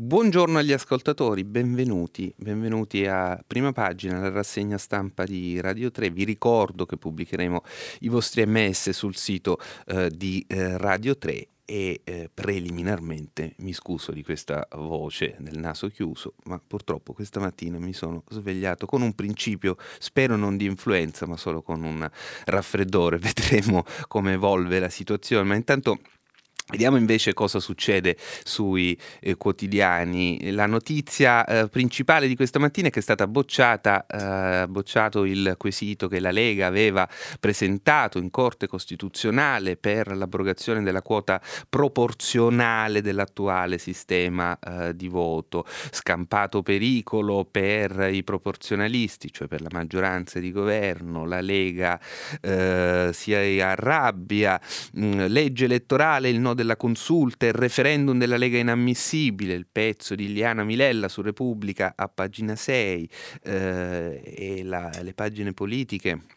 Buongiorno agli ascoltatori, benvenuti, benvenuti a prima pagina, la rassegna stampa di Radio 3. Vi ricordo che pubblicheremo i vostri ms sul sito eh, di eh, Radio 3 e eh, preliminarmente mi scuso di questa voce del naso chiuso, ma purtroppo questa mattina mi sono svegliato con un principio, spero non di influenza, ma solo con un raffreddore. Vedremo come evolve la situazione, ma intanto Vediamo invece cosa succede sui eh, quotidiani. La notizia eh, principale di questa mattina è che è bocciata, eh, bocciato il quesito che la Lega aveva presentato in Corte Costituzionale per l'abrogazione della quota proporzionale dell'attuale sistema eh, di voto. Scampato pericolo per i proporzionalisti, cioè per la maggioranza di governo. La Lega eh, si arrabbia. Mh, mm, legge elettorale, il no della consulta, il referendum della Lega inammissibile, il pezzo di Iliana Milella su Repubblica a pagina 6 eh, e la, le pagine politiche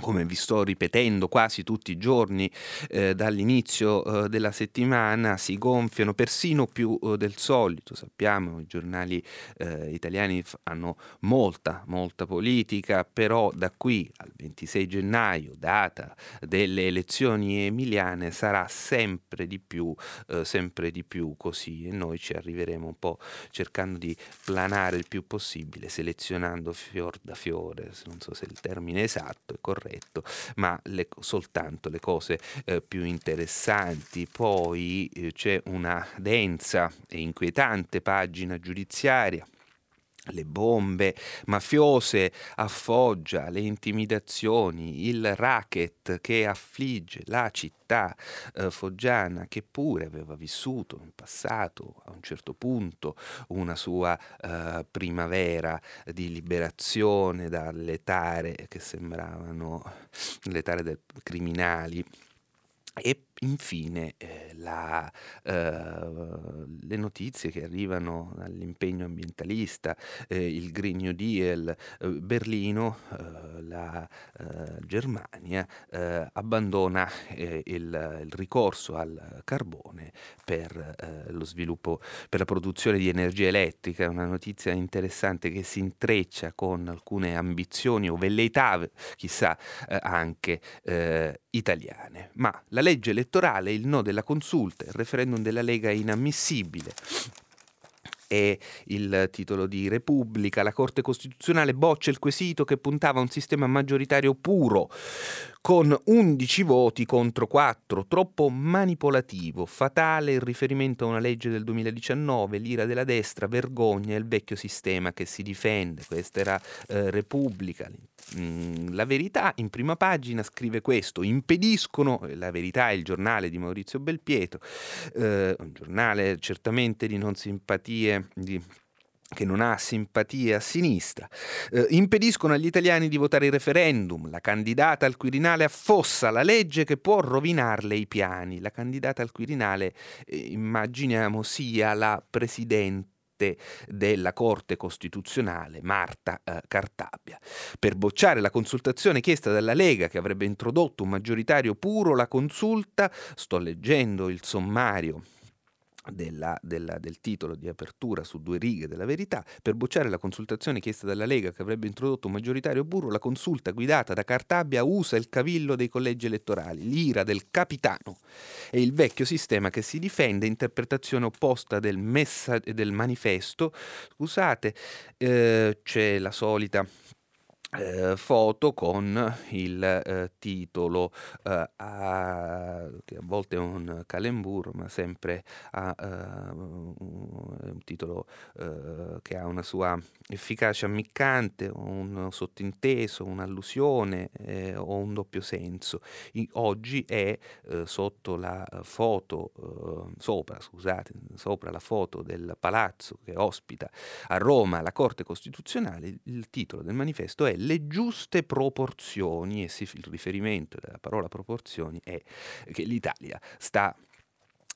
come vi sto ripetendo quasi tutti i giorni eh, dall'inizio eh, della settimana, si gonfiano persino più eh, del solito. Sappiamo, i giornali eh, italiani hanno molta, molta politica, però da qui al 26 gennaio, data delle elezioni emiliane, sarà sempre di più, eh, sempre di più così e noi ci arriveremo un po' cercando di planare il più possibile, selezionando fior da fiore, non so se il termine esatto è corretto corretto, ma le, soltanto le cose eh, più interessanti. Poi eh, c'è una densa e inquietante pagina giudiziaria le bombe mafiose a Foggia, le intimidazioni, il racket che affligge la città eh, foggiana che pure aveva vissuto in passato a un certo punto una sua eh, primavera di liberazione dalle tare che sembravano le tare criminali e infine eh, la, eh, le notizie che arrivano dall'impegno ambientalista, eh, il Green New Deal, eh, Berlino, eh, la eh, Germania abbandona il, il, ricorso al carbone per lo sviluppo, per la produzione di energia elettrica, una notizia interessante che si intreccia con alcune ambizioni o velleità, chissà, anche italiane. Ma la legge elettorale il no della consulta, il referendum della Lega è inammissibile e il titolo di Repubblica, la Corte Costituzionale boccia il quesito che puntava a un sistema maggioritario puro, con 11 voti contro 4, troppo manipolativo, fatale il riferimento a una legge del 2019, l'ira della destra, vergogna il vecchio sistema che si difende, questa era eh, Repubblica. Mm, la verità in prima pagina scrive questo, impediscono, la verità è il giornale di Maurizio Belpietro, eh, un giornale certamente di non simpatie, di che non ha simpatie a sinistra, eh, impediscono agli italiani di votare il referendum, la candidata al Quirinale affossa la legge che può rovinarle i piani, la candidata al Quirinale eh, immaginiamo sia la Presidente della Corte Costituzionale Marta eh, Cartabia. Per bocciare la consultazione chiesta dalla Lega che avrebbe introdotto un maggioritario puro, la consulta, sto leggendo il sommario della, della, del titolo di apertura su due righe della verità, per bocciare la consultazione chiesta dalla Lega che avrebbe introdotto un maggioritario burro, la consulta guidata da Cartabia usa il cavillo dei collegi elettorali, l'ira del capitano e il vecchio sistema che si difende, interpretazione opposta del, messa- del manifesto. Scusate, eh, c'è la solita eh, foto con il eh, titolo eh, a, che a volte è un calembur ma sempre ha eh, un titolo eh, che ha una sua efficacia ammiccante un sottinteso un'allusione eh, o un doppio senso. I, oggi è sotto la foto sopra scusate sopra la foto del palazzo che ospita a Roma la Corte Costituzionale il titolo del manifesto è le giuste proporzioni, e il riferimento della parola proporzioni è che l'Italia sta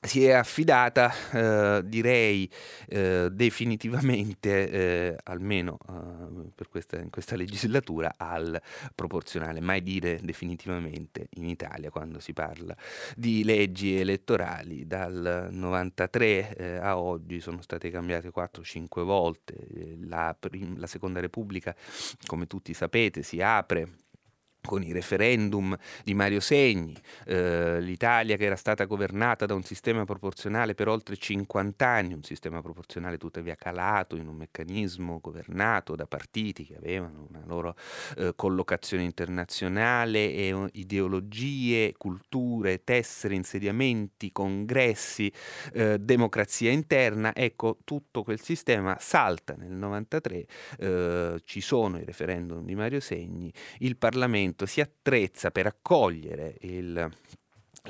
si è affidata, eh, direi, eh, definitivamente, eh, almeno eh, questa, in questa legislatura, al proporzionale. Mai dire definitivamente in Italia quando si parla di leggi elettorali. Dal 93 eh, a oggi sono state cambiate 4-5 volte. La, prim- la Seconda Repubblica, come tutti sapete, si apre con i referendum di Mario Segni, eh, l'Italia che era stata governata da un sistema proporzionale per oltre 50 anni, un sistema proporzionale tuttavia calato in un meccanismo governato da partiti che avevano una loro eh, collocazione internazionale e ideologie, culture, tessere, insediamenti, congressi, eh, democrazia interna, ecco tutto quel sistema salta. Nel 93, eh, ci sono i referendum di Mario Segni, il Parlamento Parlamento si attrezza per accogliere il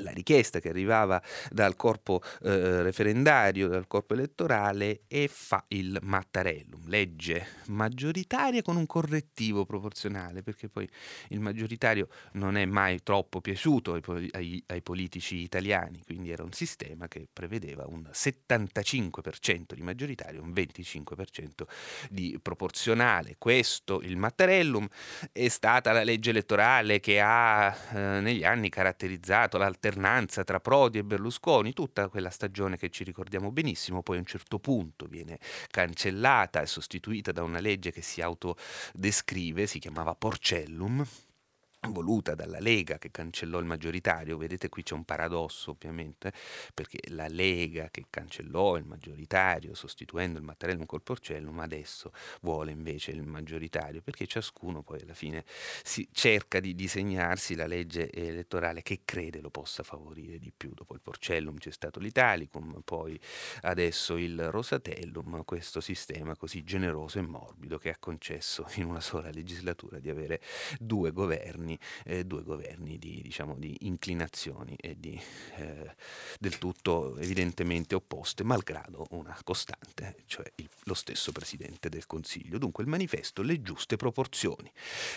la richiesta che arrivava dal corpo eh, referendario, dal corpo elettorale e fa il Mattarellum, legge maggioritaria con un correttivo proporzionale, perché poi il maggioritario non è mai troppo piaciuto ai, ai, ai politici italiani, quindi era un sistema che prevedeva un 75% di maggioritario, un 25% di proporzionale. Questo, il Mattarellum, è stata la legge elettorale che ha eh, negli anni caratterizzato l'alternanza l'alternanza tra Prodi e Berlusconi, tutta quella stagione che ci ricordiamo benissimo, poi a un certo punto viene cancellata e sostituita da una legge che si autodescrive, si chiamava Porcellum, voluta dalla Lega che cancellò il maggioritario, vedete qui c'è un paradosso ovviamente, perché la Lega che cancellò il maggioritario sostituendo il Mattarellum col Porcellum adesso vuole invece il maggioritario, perché ciascuno poi alla fine cerca di disegnarsi la legge elettorale che crede lo possa favorire di più. Dopo il Porcellum c'è stato l'Italicum, poi adesso il Rosatellum, questo sistema così generoso e morbido che ha concesso in una sola legislatura di avere due governi governi, eh, due governi di, diciamo, di inclinazioni e di, eh, del tutto evidentemente opposte, malgrado una costante, cioè il, lo stesso Presidente del Consiglio. Dunque il manifesto, le giuste proporzioni.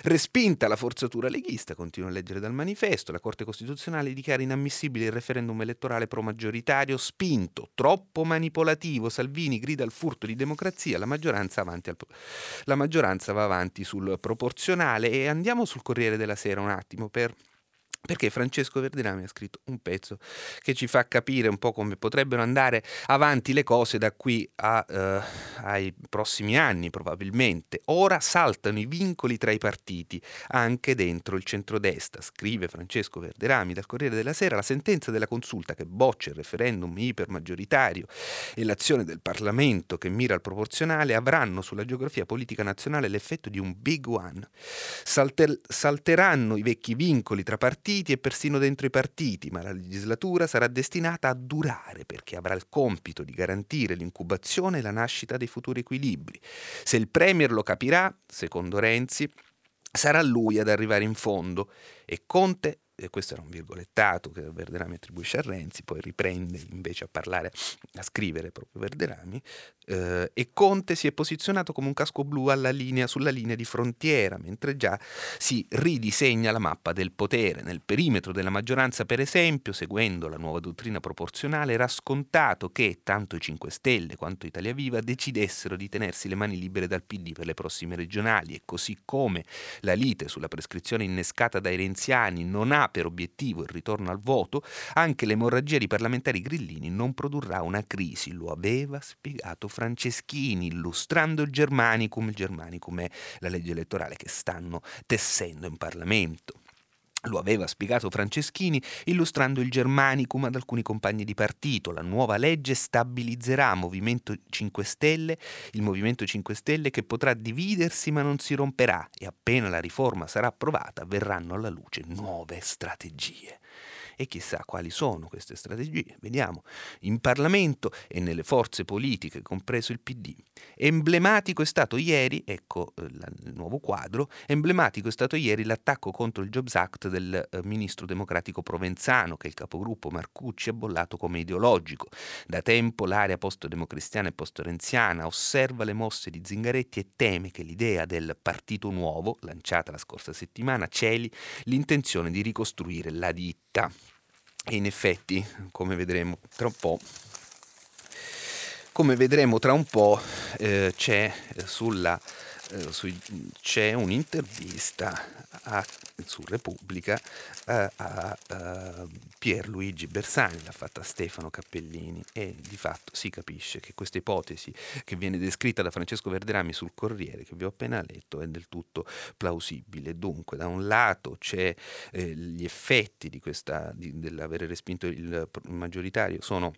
Respinta la forzatura leghista, continuo a leggere dal manifesto, la Corte Costituzionale dichiara inammissibile il referendum elettorale pro maggioritario spinto, troppo manipolativo, Salvini grida al furto di democrazia, la maggioranza, al, la maggioranza va avanti sul proporzionale e andiamo sul Corriere della Sera sera un attimo per perché Francesco Verderami ha scritto un pezzo che ci fa capire un po' come potrebbero andare avanti le cose da qui a, eh, ai prossimi anni probabilmente. Ora saltano i vincoli tra i partiti, anche dentro il centrodestra, scrive Francesco Verderami dal Corriere della Sera, la sentenza della consulta che boccia il referendum ipermaggioritario e l'azione del Parlamento che mira al proporzionale avranno sulla geografia politica nazionale l'effetto di un big one. Salter- salteranno i vecchi vincoli tra partiti partiti e persino dentro i partiti, ma la legislatura sarà destinata a durare perché avrà il compito di garantire l'incubazione e la nascita dei futuri equilibri. Se il Premier lo capirà, secondo Renzi, sarà lui ad arrivare in fondo e Conte e questo era un virgolettato che Verderami attribuisce a Renzi, poi riprende invece a parlare, a scrivere proprio Verderami, eh, e Conte si è posizionato come un casco blu linea, sulla linea di frontiera, mentre già si ridisegna la mappa del potere. Nel perimetro della maggioranza, per esempio, seguendo la nuova dottrina proporzionale, era scontato che tanto i 5 Stelle quanto Italia Viva decidessero di tenersi le mani libere dal PD per le prossime regionali e così come la lite sulla prescrizione innescata dai renziani non ha per obiettivo il ritorno al voto, anche l'emorragia di parlamentari grillini non produrrà una crisi, lo aveva spiegato Franceschini, illustrando il Germanicum, il Germanicum è la legge elettorale che stanno tessendo in Parlamento. Lo aveva spiegato Franceschini illustrando il Germanicum ad alcuni compagni di partito. La nuova legge stabilizzerà Movimento 5 Stelle, il Movimento 5 Stelle che potrà dividersi ma non si romperà e appena la riforma sarà approvata verranno alla luce nuove strategie. E chissà quali sono queste strategie. Vediamo in Parlamento e nelle forze politiche, compreso il PD. Emblematico è stato ieri, ecco eh, il nuovo quadro, emblematico è stato ieri l'attacco contro il Jobs Act del eh, ministro democratico provenzano che il capogruppo Marcucci ha bollato come ideologico. Da tempo l'area post-democristiana e post-renziana osserva le mosse di Zingaretti e teme che l'idea del partito nuovo, lanciata la scorsa settimana, celi l'intenzione di ricostruire la ditta. E in effetti, come vedremo tra un po', come vedremo tra un po', eh, c'è, eh, sulla, eh, sui, c'è un'intervista a, su Repubblica eh, a, a Pierluigi Bersani, l'ha fatta Stefano Cappellini e di fatto si capisce che questa ipotesi che viene descritta da Francesco Verderami sul Corriere, che vi ho appena letto, è del tutto plausibile. Dunque, da un lato c'è eh, gli effetti di questa, di, dell'avere respinto il maggioritario sono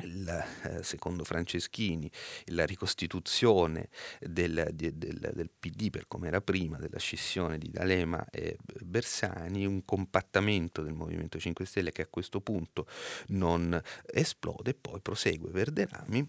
il, eh, secondo Franceschini, la ricostituzione del, del, del PD per come era prima, della scissione di D'Alema e Bersani, un compattamento del Movimento 5 Stelle che a questo punto non esplode, e poi prosegue Verderami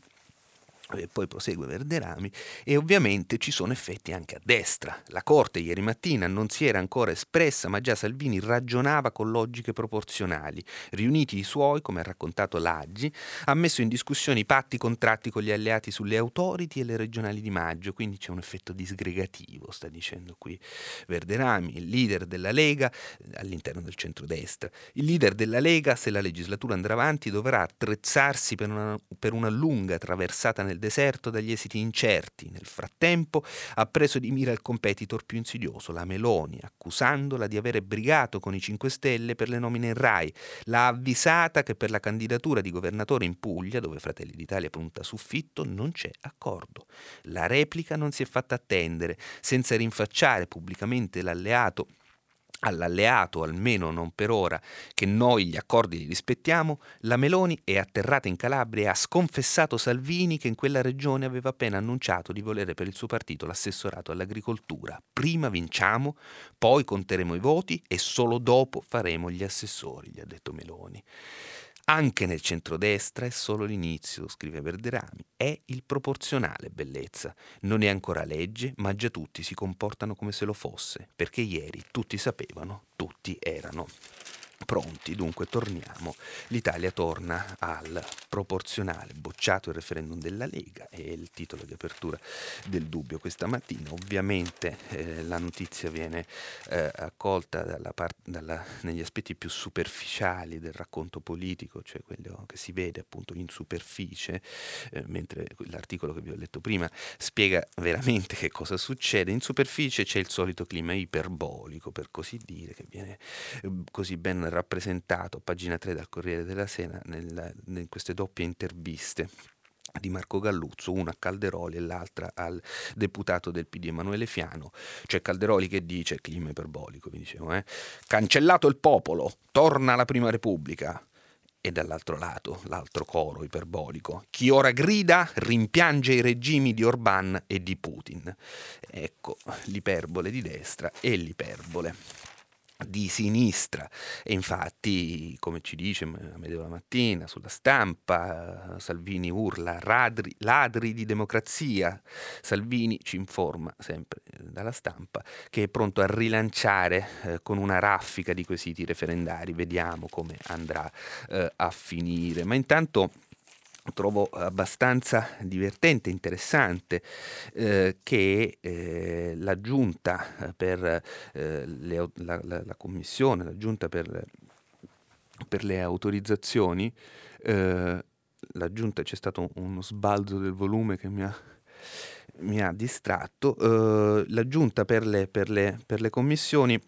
e poi prosegue Verderami e ovviamente ci sono effetti anche a destra. La Corte ieri mattina non si era ancora espressa, ma già Salvini ragionava con logiche proporzionali. Riuniti i suoi, come ha raccontato Laggi, ha messo in discussione i patti contratti con gli alleati sulle autority e le regionali di maggio, quindi c'è un effetto disgregativo, sta dicendo qui Verderami, il leader della Lega all'interno del centrodestra. Il leader della Lega, se la legislatura andrà avanti, dovrà attrezzarsi per una, per una lunga traversata nel deserto dagli esiti incerti. Nel frattempo ha preso di mira il competitor più insidioso, la Meloni, accusandola di avere brigato con i 5 Stelle per le nomine in RAI. L'ha avvisata che per la candidatura di governatore in Puglia, dove Fratelli d'Italia punta su Fitto, non c'è accordo. La replica non si è fatta attendere, senza rinfacciare pubblicamente l'alleato all'alleato, almeno non per ora, che noi gli accordi li rispettiamo, la Meloni è atterrata in Calabria e ha sconfessato Salvini che in quella regione aveva appena annunciato di volere per il suo partito l'assessorato all'agricoltura. Prima vinciamo, poi conteremo i voti e solo dopo faremo gli assessori, gli ha detto Meloni. Anche nel centrodestra è solo l'inizio, scrive Verderami, è il proporzionale bellezza. Non è ancora legge, ma già tutti si comportano come se lo fosse, perché ieri tutti sapevano, tutti erano pronti, dunque torniamo. L'Italia torna al proporzionale, bocciato il referendum della Lega, è il titolo di apertura del dubbio questa mattina. Ovviamente eh, la notizia viene eh, accolta dalla part- dalla, negli aspetti più superficiali del racconto politico, cioè quello che si vede appunto in superficie, eh, mentre l'articolo che vi ho letto prima spiega veramente che cosa succede. In superficie c'è il solito clima iperbolico, per così dire, che viene eh, così ben rappresentato, pagina 3 dal Corriere della nel, in queste doppie interviste di Marco Galluzzo, una a Calderoli e l'altra al deputato del PD Emanuele Fiano. C'è Calderoli che dice, clima iperbolico, vi dicevo, eh, cancellato il popolo, torna la prima repubblica. E dall'altro lato, l'altro coro iperbolico, chi ora grida rimpiange i regimi di Orban e di Putin. Ecco l'iperbole di destra e l'iperbole di sinistra. E infatti come ci dice Amedeo la mattina sulla stampa Salvini urla ladri, ladri di democrazia Salvini ci informa sempre eh, dalla stampa che è pronto a rilanciare eh, con una raffica di quesiti referendari. Vediamo come andrà eh, a finire. Ma intanto trovo abbastanza divertente, interessante eh, che eh, la giunta per eh, le, la, la, la, commissione, la giunta per, per le autorizzazioni, eh, la giunta c'è stato uno sbalzo del volume che mi ha, mi ha distratto, eh, la giunta per le, per le, per le commissioni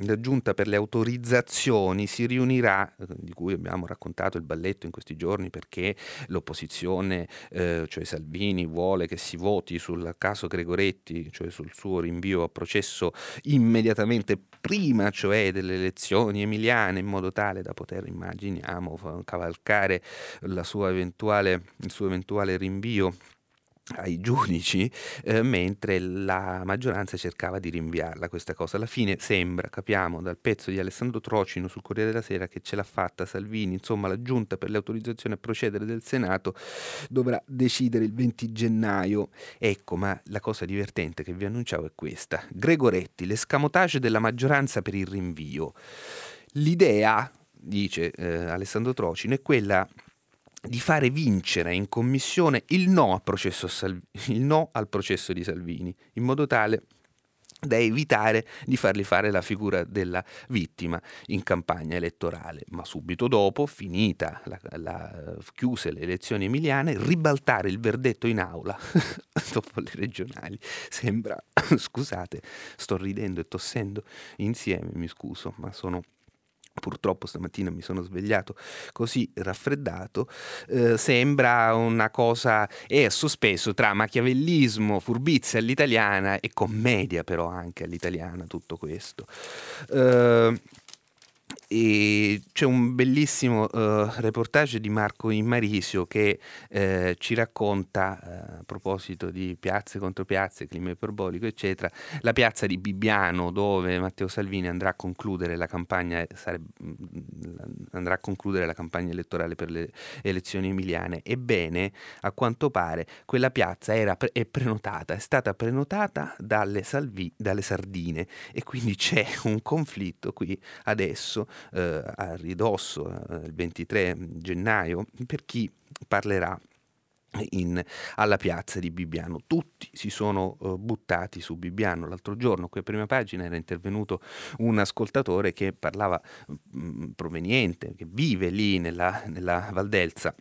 la giunta per le autorizzazioni si riunirà, eh, di cui abbiamo raccontato il balletto in questi giorni perché l'opposizione, eh, cioè Salvini, vuole che si voti sul caso Gregoretti, cioè sul suo rinvio a processo immediatamente prima, cioè delle elezioni emiliane, in modo tale da poter, immaginiamo, cavalcare sua eventuale, il suo eventuale rinvio ai giudici, eh, mentre la maggioranza cercava di rinviarla questa cosa. Alla fine sembra, capiamo dal pezzo di Alessandro Trocino sul Corriere della Sera, che ce l'ha fatta Salvini, insomma la giunta per le autorizzazioni a procedere del Senato dovrà decidere il 20 gennaio. Ecco, ma la cosa divertente che vi annunciavo è questa. Gregoretti, l'escamotage della maggioranza per il rinvio. L'idea, dice eh, Alessandro Trocino, è quella di fare vincere in commissione il no, Salv- il no, al processo di Salvini, in modo tale da evitare di fargli fare la figura della vittima in campagna elettorale, ma subito dopo, finita la, la, chiuse le elezioni emiliane, ribaltare il verdetto in aula dopo le regionali. Sembra, scusate, sto ridendo e tossendo insieme, mi scuso, ma sono Purtroppo stamattina mi sono svegliato così raffreddato, eh, sembra una cosa, è sospeso tra machiavellismo, furbizia all'italiana e commedia però anche all'italiana tutto questo. Eh, e c'è un bellissimo uh, reportage di Marco Immarisio che uh, ci racconta, uh, a proposito di piazze contro piazze, clima iperbolico, eccetera, la piazza di Bibbiano dove Matteo Salvini andrà a concludere la campagna, sarebbe, andrà a concludere la campagna elettorale per le elezioni emiliane. Ebbene, a quanto pare, quella piazza era pre- è prenotata, è stata prenotata dalle, Salvi- dalle Sardine e quindi c'è un conflitto qui adesso eh, a ridosso eh, il 23 gennaio per chi parlerà in, alla piazza di Bibbiano. Tutti si sono uh, buttati su Bibbiano. L'altro giorno qui a prima pagina era intervenuto un ascoltatore che parlava mh, mm, proveniente, che vive lì nella, nella Valdelsa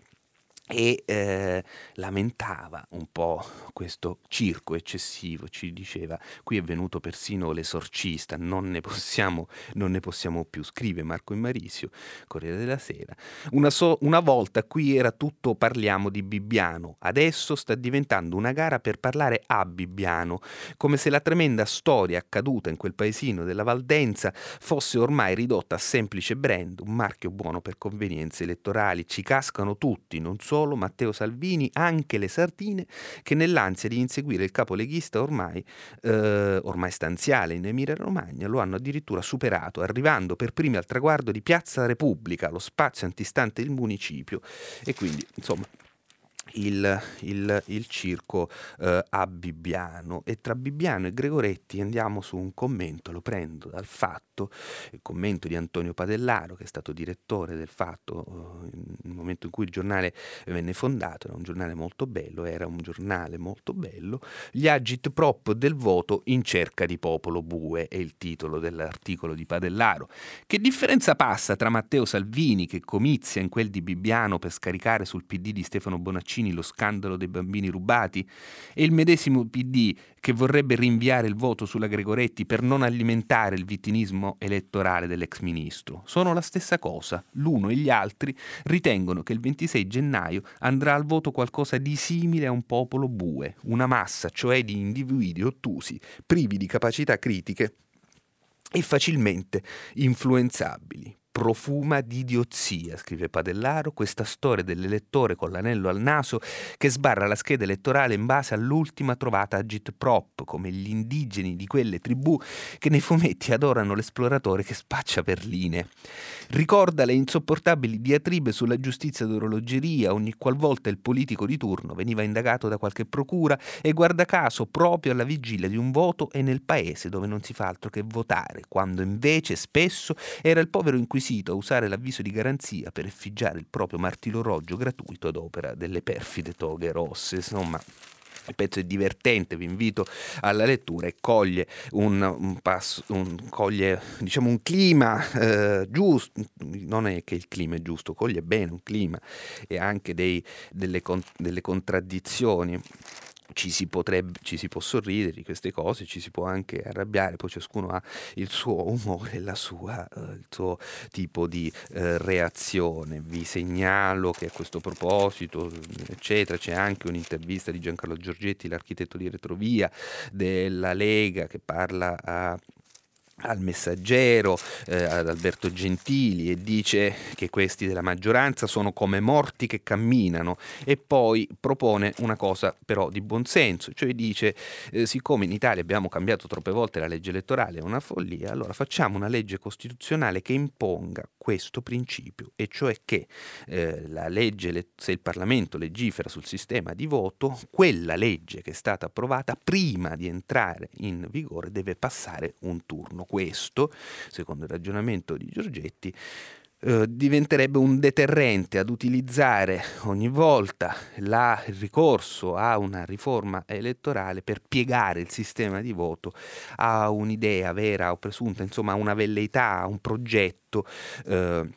e eh, lamentava un po' questo circo eccessivo, ci diceva, qui è venuto persino l'esorcista, non ne possiamo, non ne possiamo più, scrive Marco Immarisio, Corriere della Sera. Una, so, una volta qui era tutto parliamo di Bibbiano, adesso sta diventando una gara per parlare a Bibbiano, come se la tremenda storia accaduta in quel paesino della Valdenza fosse ormai ridotta a semplice brand, un marchio buono per convenienze elettorali, ci cascano tutti, non solo solo Matteo Salvini, anche le sardine, che nell'ansia di inseguire il capo leghista ormai, eh, ormai stanziale in Emilia Romagna, lo hanno addirittura superato, arrivando per primi al traguardo di Piazza Repubblica, lo spazio antistante il municipio. E quindi, insomma, il, il, il circo eh, a Bibbiano e tra Bibbiano e Gregoretti andiamo su un commento, lo prendo dal fatto, il commento di Antonio Padellaro che è stato direttore del fatto eh, nel momento in cui il giornale venne fondato, era un giornale molto bello, era un giornale molto bello, gli agit prop del voto in cerca di popolo bue è il titolo dell'articolo di Padellaro. Che differenza passa tra Matteo Salvini che comizia in quel di Bibbiano per scaricare sul PD di Stefano Bonaccini Mancini lo scandalo dei bambini rubati e il medesimo PD che vorrebbe rinviare il voto sulla Gregoretti per non alimentare il vittimismo elettorale dell'ex ministro. Sono la stessa cosa. L'uno e gli altri ritengono che il 26 gennaio andrà al voto qualcosa di simile a un popolo bue, una massa cioè di individui ottusi, privi di capacità critiche e facilmente influenzabili profuma di idiozia, scrive Padellaro, questa storia dell'elettore con l'anello al naso che sbarra la scheda elettorale in base all'ultima trovata agitprop, come gli indigeni di quelle tribù che nei fumetti adorano l'esploratore che spaccia perline. Ricorda le insopportabili diatribe sulla giustizia d'orologeria ogni qualvolta il politico di turno veniva indagato da qualche procura e guarda caso proprio alla vigilia di un voto e nel paese dove non si fa altro che votare, quando invece spesso era il povero inquisitore sito a usare l'avviso di garanzia per effigiare il proprio martirorologio gratuito ad opera delle perfide toghe rosse. Insomma, il pezzo è divertente, vi invito alla lettura e coglie un, un, passo, un, coglie, diciamo un clima eh, giusto, non è che il clima è giusto, coglie bene un clima e anche dei, delle, delle contraddizioni ci si, potrebbe, ci si può sorridere di queste cose, ci si può anche arrabbiare, poi ciascuno ha il suo umore, la sua, eh, il suo tipo di eh, reazione. Vi segnalo che a questo proposito, eccetera, c'è anche un'intervista di Giancarlo Giorgetti, l'architetto di Retrovia della Lega, che parla a al messaggero, eh, ad Alberto Gentili e dice che questi della maggioranza sono come morti che camminano e poi propone una cosa però di buonsenso, cioè dice eh, siccome in Italia abbiamo cambiato troppe volte la legge elettorale, è una follia, allora facciamo una legge costituzionale che imponga questo principio e cioè che eh, legge, se il Parlamento legifera sul sistema di voto, quella legge che è stata approvata prima di entrare in vigore deve passare un turno. Questo, secondo il ragionamento di Giorgetti, eh, diventerebbe un deterrente ad utilizzare ogni volta la, il ricorso a una riforma elettorale per piegare il sistema di voto a un'idea vera o presunta, insomma a una velleità, a un progetto. Eh,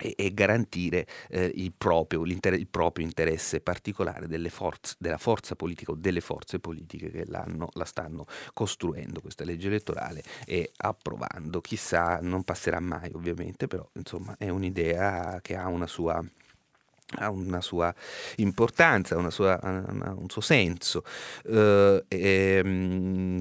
e, e garantire eh, il, proprio, il, proprio, interesse particolare forze, della forza politica o delle forze politiche che la stanno costruendo questa legge elettorale e approvando. Chissà, non passerà mai ovviamente, però insomma è un'idea che ha una sua ha una sua importanza, una sua, una, un suo senso. Uh, e,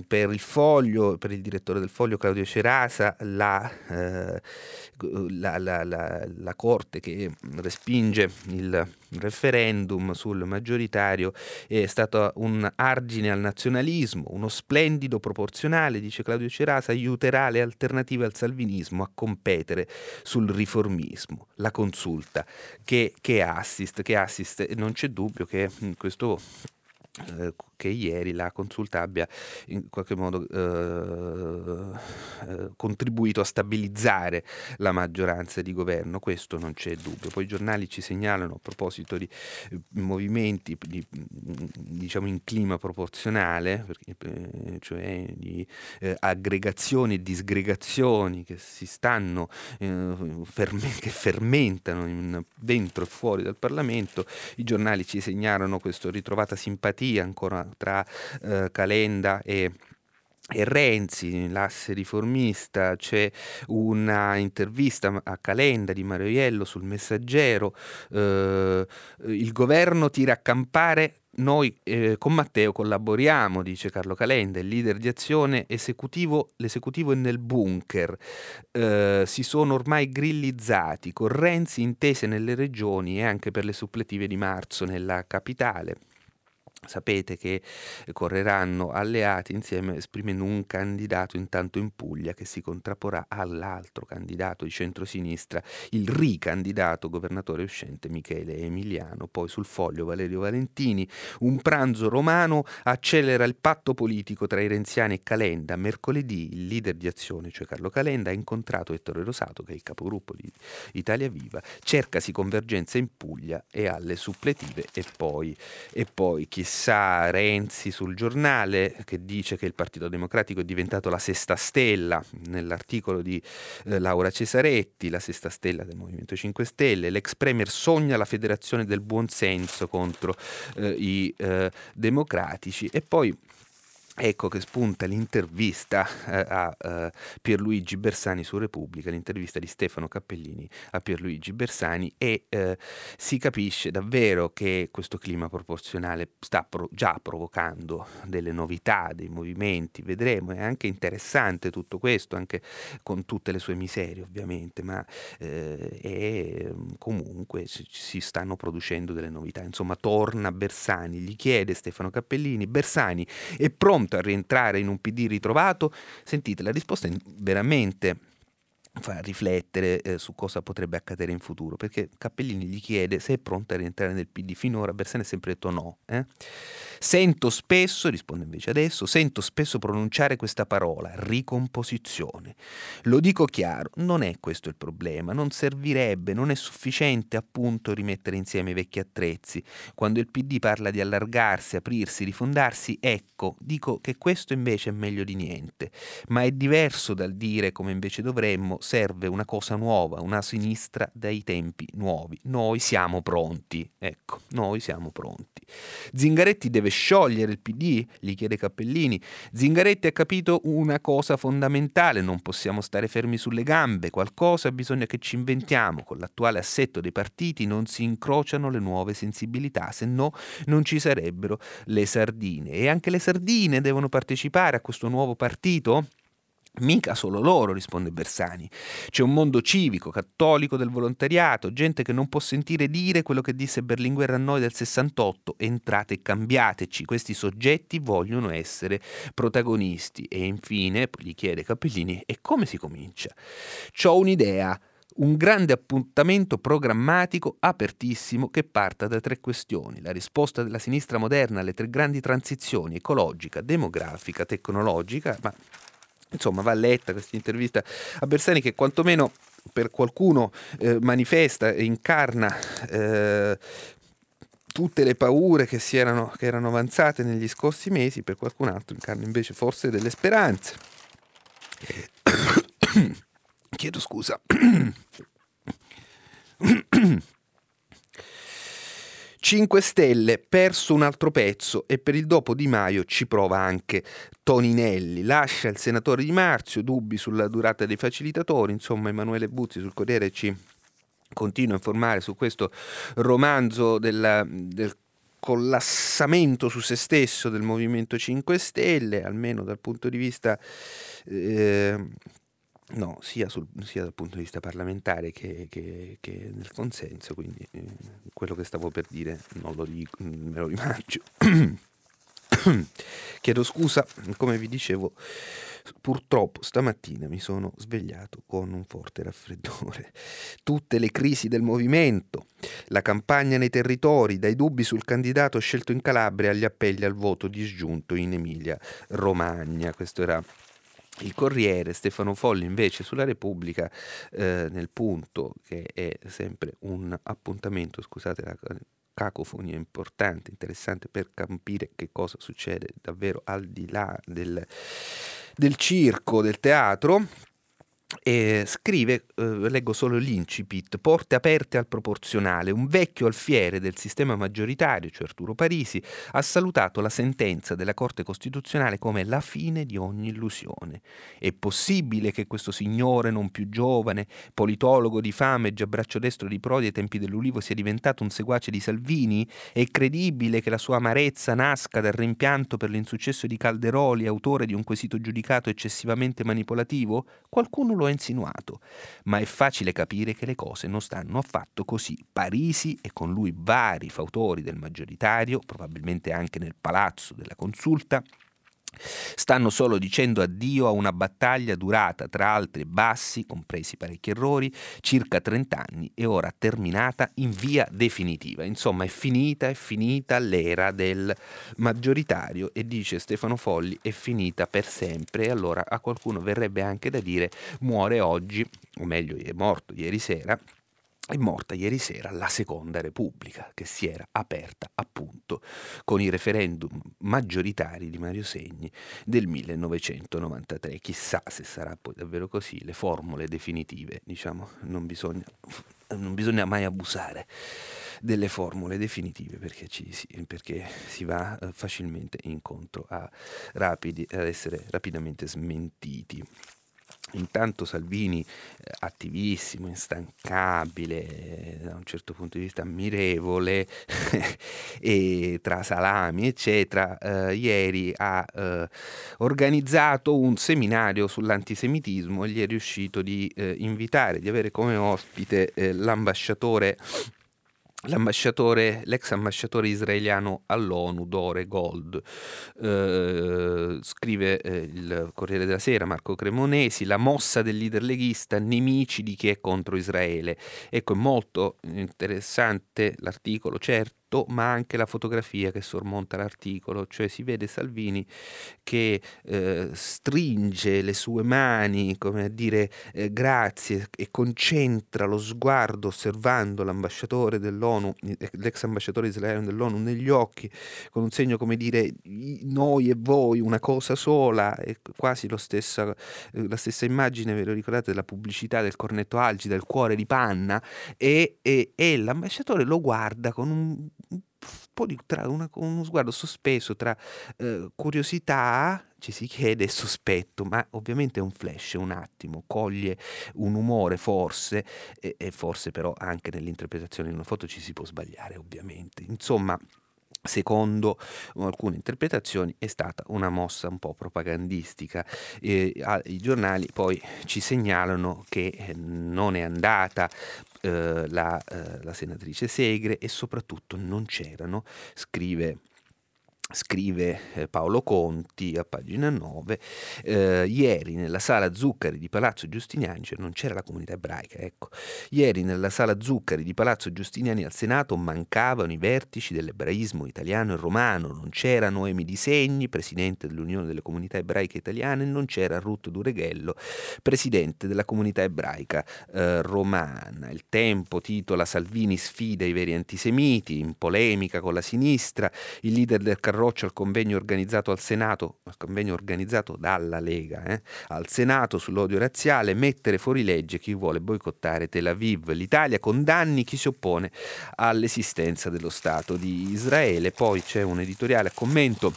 per il foglio, per il direttore del foglio Claudio Cerasa, la, uh, la, la, la, Corte che respinge il referendum sul maggioritario è stato un argine al nazionalismo, uno splendido proporzionale, dice Claudio Cerasa, aiuterà le alternative al salvinismo a competere sul riformismo. La consulta che, che assist, che assist, non c'è dubbio che questo eh, che ieri la consulta abbia in qualche modo eh, eh, contribuito a stabilizzare la maggioranza di governo, questo non c'è dubbio. Poi i giornali ci segnalano a proposito di eh, movimenti di, diciamo in clima proporzionale, eh, cioè di eh, aggregazioni e disgregazioni che si stanno, ferme, che fermentano in, dentro e fuori dal Parlamento, i giornali ci segnalano questa ritrovata simpatia ancora tra eh, Calenda e e Renzi, l'asse riformista, c'è una intervista a Calenda di Mario Iello sul Messaggero, eh, il governo tira a campare, noi eh, con Matteo collaboriamo, dice Carlo Calenda, il leader di azione esecutivo, l'esecutivo è nel bunker, eh, si sono ormai grillizzati, con Renzi intese nelle regioni e anche per le suppletive di marzo nella capitale. Sapete che correranno alleati insieme esprimendo un candidato intanto in Puglia che si contrapporrà all'altro candidato di centrosinistra, il ricandidato governatore uscente Michele Emiliano. Poi sul foglio Valerio Valentini, un pranzo romano accelera il patto politico tra i renziani e Calenda. Mercoledì il leader di azione, cioè Carlo Calenda, ha incontrato Ettore Rosato, che è il capogruppo di Italia Viva, cercasi convergenza in Puglia e alle suppletive e poi, e poi chi chissà Renzi sul giornale che dice che il Partito Democratico è diventato la sesta stella nell'articolo di eh, Laura Cesaretti, la sesta stella del Movimento 5 Stelle, l'ex premier sogna la federazione del buonsenso contro eh, i eh, democratici. E poi Ecco che spunta l'intervista eh, a eh, Pierluigi Bersani su Repubblica, l'intervista di Stefano Cappellini a Pierluigi Bersani e eh, si capisce davvero che questo clima proporzionale sta pro- già provocando delle novità, dei movimenti, vedremo, è anche interessante tutto questo, anche con tutte le sue miserie ovviamente, ma eh, è, comunque si, si stanno producendo delle novità, insomma torna Bersani, gli chiede Stefano Cappellini, Bersani è pronto pronto a rientrare in un PD ritrovato? Sentite, la risposta è veramente fa riflettere eh, su cosa potrebbe accadere in futuro, perché Cappellini gli chiede se è pronto a rientrare nel PD. Finora Bersani ha sempre detto no. Eh? Sento spesso, risponde invece adesso, sento spesso pronunciare questa parola, ricomposizione. Lo dico chiaro, non è questo il problema, non servirebbe, non è sufficiente appunto rimettere insieme i vecchi attrezzi. Quando il PD parla di allargarsi, aprirsi, rifondarsi, ecco, dico che questo invece è meglio di niente, ma è diverso dal dire come invece dovremmo, serve una cosa nuova, una sinistra dai tempi nuovi. Noi siamo pronti, ecco, noi siamo pronti. Zingaretti deve sciogliere il PD? Gli chiede Cappellini. Zingaretti ha capito una cosa fondamentale, non possiamo stare fermi sulle gambe, qualcosa bisogna che ci inventiamo, con l'attuale assetto dei partiti non si incrociano le nuove sensibilità, se no non ci sarebbero le sardine. E anche le sardine devono partecipare a questo nuovo partito? Mica solo loro, risponde Bersani. C'è un mondo civico, cattolico del volontariato, gente che non può sentire dire quello che disse Berlinguer a noi del 68, entrate e cambiateci, questi soggetti vogliono essere protagonisti. E infine, gli chiede Capellini, e come si comincia? C'ho un'idea, un grande appuntamento programmatico apertissimo che parta da tre questioni. La risposta della sinistra moderna alle tre grandi transizioni, ecologica, demografica, tecnologica, ma Insomma, va letta questa intervista a Bersani che quantomeno per qualcuno eh, manifesta e incarna eh, tutte le paure che, erano, che erano avanzate negli scorsi mesi, per qualcun altro incarna invece forse delle speranze. Chiedo scusa. 5 Stelle, perso un altro pezzo e per il dopo Di Maio ci prova anche Toninelli. Lascia il senatore Di Marzio dubbi sulla durata dei facilitatori. Insomma, Emanuele Buzzi sul Corriere ci continua a informare su questo romanzo della, del collassamento su se stesso del Movimento 5 Stelle, almeno dal punto di vista eh, No, sia, sul, sia, dal punto di vista parlamentare che, che, che nel consenso, quindi eh, quello che stavo per dire non lo dico, me lo rimangio. Chiedo scusa, come vi dicevo, purtroppo stamattina mi sono svegliato con un forte raffreddore. Tutte le crisi del movimento, la campagna nei territori, dai dubbi sul candidato scelto in Calabria agli appelli al voto disgiunto in Emilia Romagna. Questo era il Corriere, Stefano Folli invece sulla Repubblica, eh, nel punto che è sempre un appuntamento, scusate la cacofonia importante, interessante per capire che cosa succede davvero al di là del, del circo, del teatro, e scrive, eh, leggo solo l'incipit, porte aperte al proporzionale. Un vecchio alfiere del sistema maggioritario, cioè Arturo Parisi, ha salutato la sentenza della Corte Costituzionale come la fine di ogni illusione. È possibile che questo signore non più giovane, politologo di fame, già braccio destro di Prodi ai tempi dell'Ulivo, sia diventato un seguace di Salvini? È credibile che la sua amarezza nasca dal rimpianto per l'insuccesso di Calderoli, autore di un quesito giudicato eccessivamente manipolativo? Qualcuno lo ha insinuato, ma è facile capire che le cose non stanno affatto così. Parisi e con lui vari fautori del maggioritario, probabilmente anche nel palazzo della consulta, Stanno solo dicendo addio a una battaglia durata, tra altri bassi, compresi parecchi errori, circa 30 anni e ora terminata in via definitiva. Insomma, è finita, è finita l'era del maggioritario e dice Stefano Folli, è finita per sempre. E allora a qualcuno verrebbe anche da dire muore oggi, o meglio è morto ieri sera, è morta ieri sera la Seconda Repubblica, che si era aperta appunto con i referendum maggioritari di Mario Segni del 1993. Chissà se sarà poi davvero così, le formule definitive, diciamo, non bisogna, non bisogna mai abusare delle formule definitive perché, ci, perché si va eh, facilmente incontro a rapidi, ad essere rapidamente smentiti. Intanto Salvini, eh, attivissimo, instancabile, da un certo punto di vista ammirevole, e tra salami, eccetera, eh, ieri ha eh, organizzato un seminario sull'antisemitismo e gli è riuscito di eh, invitare, di avere come ospite eh, l'ambasciatore L'ambasciatore, l'ex ambasciatore israeliano all'ONU, Dore Gold, eh, scrive eh, il Corriere della Sera, Marco Cremonesi, la mossa del leader leghista, nemici di chi è contro Israele. Ecco, è molto interessante l'articolo, certo tutto, ma anche la fotografia che sormonta l'articolo, cioè si vede Salvini che eh, stringe le sue mani, come a dire eh, grazie, e concentra lo sguardo osservando l'ambasciatore dell'ONU, l'ex ambasciatore israeliano dell'ONU negli occhi, con un segno come dire noi e voi, una cosa sola, è quasi stessa, eh, la stessa immagine, ve lo ricordate, della pubblicità del cornetto algida, del cuore di panna, e, e, e l'ambasciatore lo guarda con un tra una, uno sguardo sospeso tra eh, curiosità, ci si chiede, e sospetto, ma ovviamente è un flash, un attimo, coglie un umore forse, e, e forse però anche nell'interpretazione di una foto ci si può sbagliare, ovviamente. Insomma, secondo alcune interpretazioni è stata una mossa un po' propagandistica. Eh, I giornali poi ci segnalano che eh, non è andata eh, la, eh, la senatrice Segre e soprattutto non c'erano, scrive Scrive eh, Paolo Conti a pagina 9, eh, ieri nella sala Zuccari di Palazzo Giustiniani, cioè non c'era la comunità ebraica, ecco, ieri nella sala Zuccari di Palazzo Giustiniani al Senato mancavano i vertici dell'ebraismo italiano e romano, non c'era Noemi Di Segni, presidente dell'Unione delle Comunità Ebraiche Italiane, e non c'era Ruth Dureghello, presidente della comunità ebraica eh, romana. Il tempo titola Salvini sfida i veri antisemiti, in polemica con la sinistra, il leader del Carrozzo Roccia al convegno organizzato al Senato, al convegno organizzato dalla Lega, eh, al Senato sull'odio razziale, mettere fuori legge chi vuole boicottare Tel Aviv. L'Italia condanni chi si oppone all'esistenza dello Stato di Israele. Poi c'è un editoriale a commento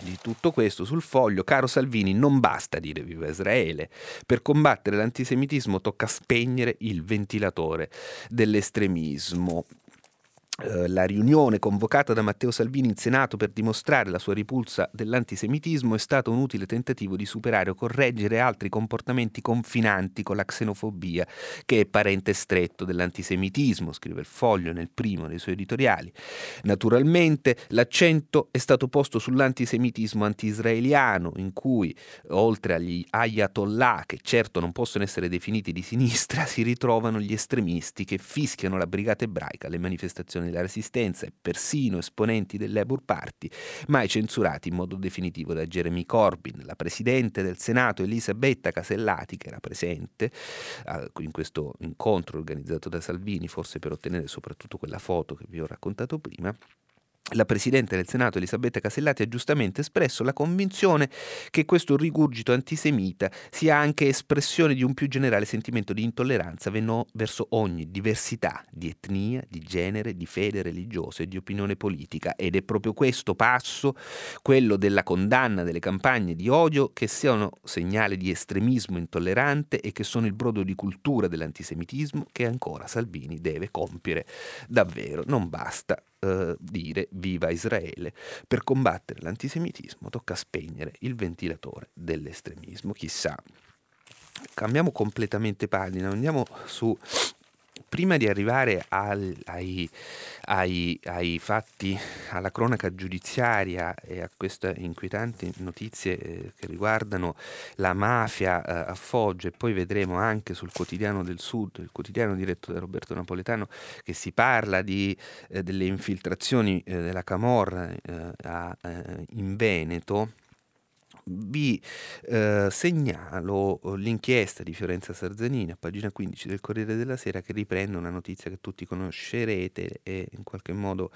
di tutto questo sul foglio, caro Salvini, non basta dire viva Israele. Per combattere l'antisemitismo tocca spegnere il ventilatore dell'estremismo. Eh, la riunione convocata da Matteo Salvini in Senato per dimostrare la sua ripulsa dell'antisemitismo è stato un utile tentativo di superare o correggere altri comportamenti confinanti con la xenofobia, che è parente stretto dell'antisemitismo, scrive il Foglio nel primo dei suoi editoriali. Naturalmente l'accento è stato posto sull'antisemitismo anti-israeliano, in cui, oltre agli ayatollah, che certo non possono essere definiti di sinistra, si ritrovano gli estremisti che fischiano la brigata ebraica alle manifestazioni della Resistenza e persino esponenti del Labour Party, mai censurati in modo definitivo da Jeremy Corbyn. La Presidente del Senato Elisabetta Casellati, che era presente in questo incontro organizzato da Salvini, forse per ottenere soprattutto quella foto che vi ho raccontato prima, la Presidente del Senato Elisabetta Casellati ha giustamente espresso la convinzione che questo rigurgito antisemita sia anche espressione di un più generale sentimento di intolleranza verso ogni diversità di etnia, di genere, di fede religiosa e di opinione politica ed è proprio questo passo, quello della condanna delle campagne di odio, che siano segnale di estremismo intollerante e che sono il brodo di cultura dell'antisemitismo che ancora Salvini deve compiere davvero. Non basta eh, dire viva Israele. Per combattere l'antisemitismo tocca spegnere il ventilatore dell'estremismo. Chissà. Cambiamo completamente pagina, andiamo su prima di arrivare al, ai, ai, ai, fatti, alla cronaca giudiziaria e a queste inquietanti notizie eh, che riguardano la mafia eh, a Foggia e poi vedremo anche sul quotidiano del Sud, il quotidiano diretto da Roberto Napoletano, che si parla di, eh, delle infiltrazioni eh, della Camorra eh, a, eh, in Veneto vi eh, segnalo eh, l'inchiesta di Fiorenza Sarzanini a pagina 15 del Corriere della Sera che riprende una notizia che tutti conoscerete e in qualche modo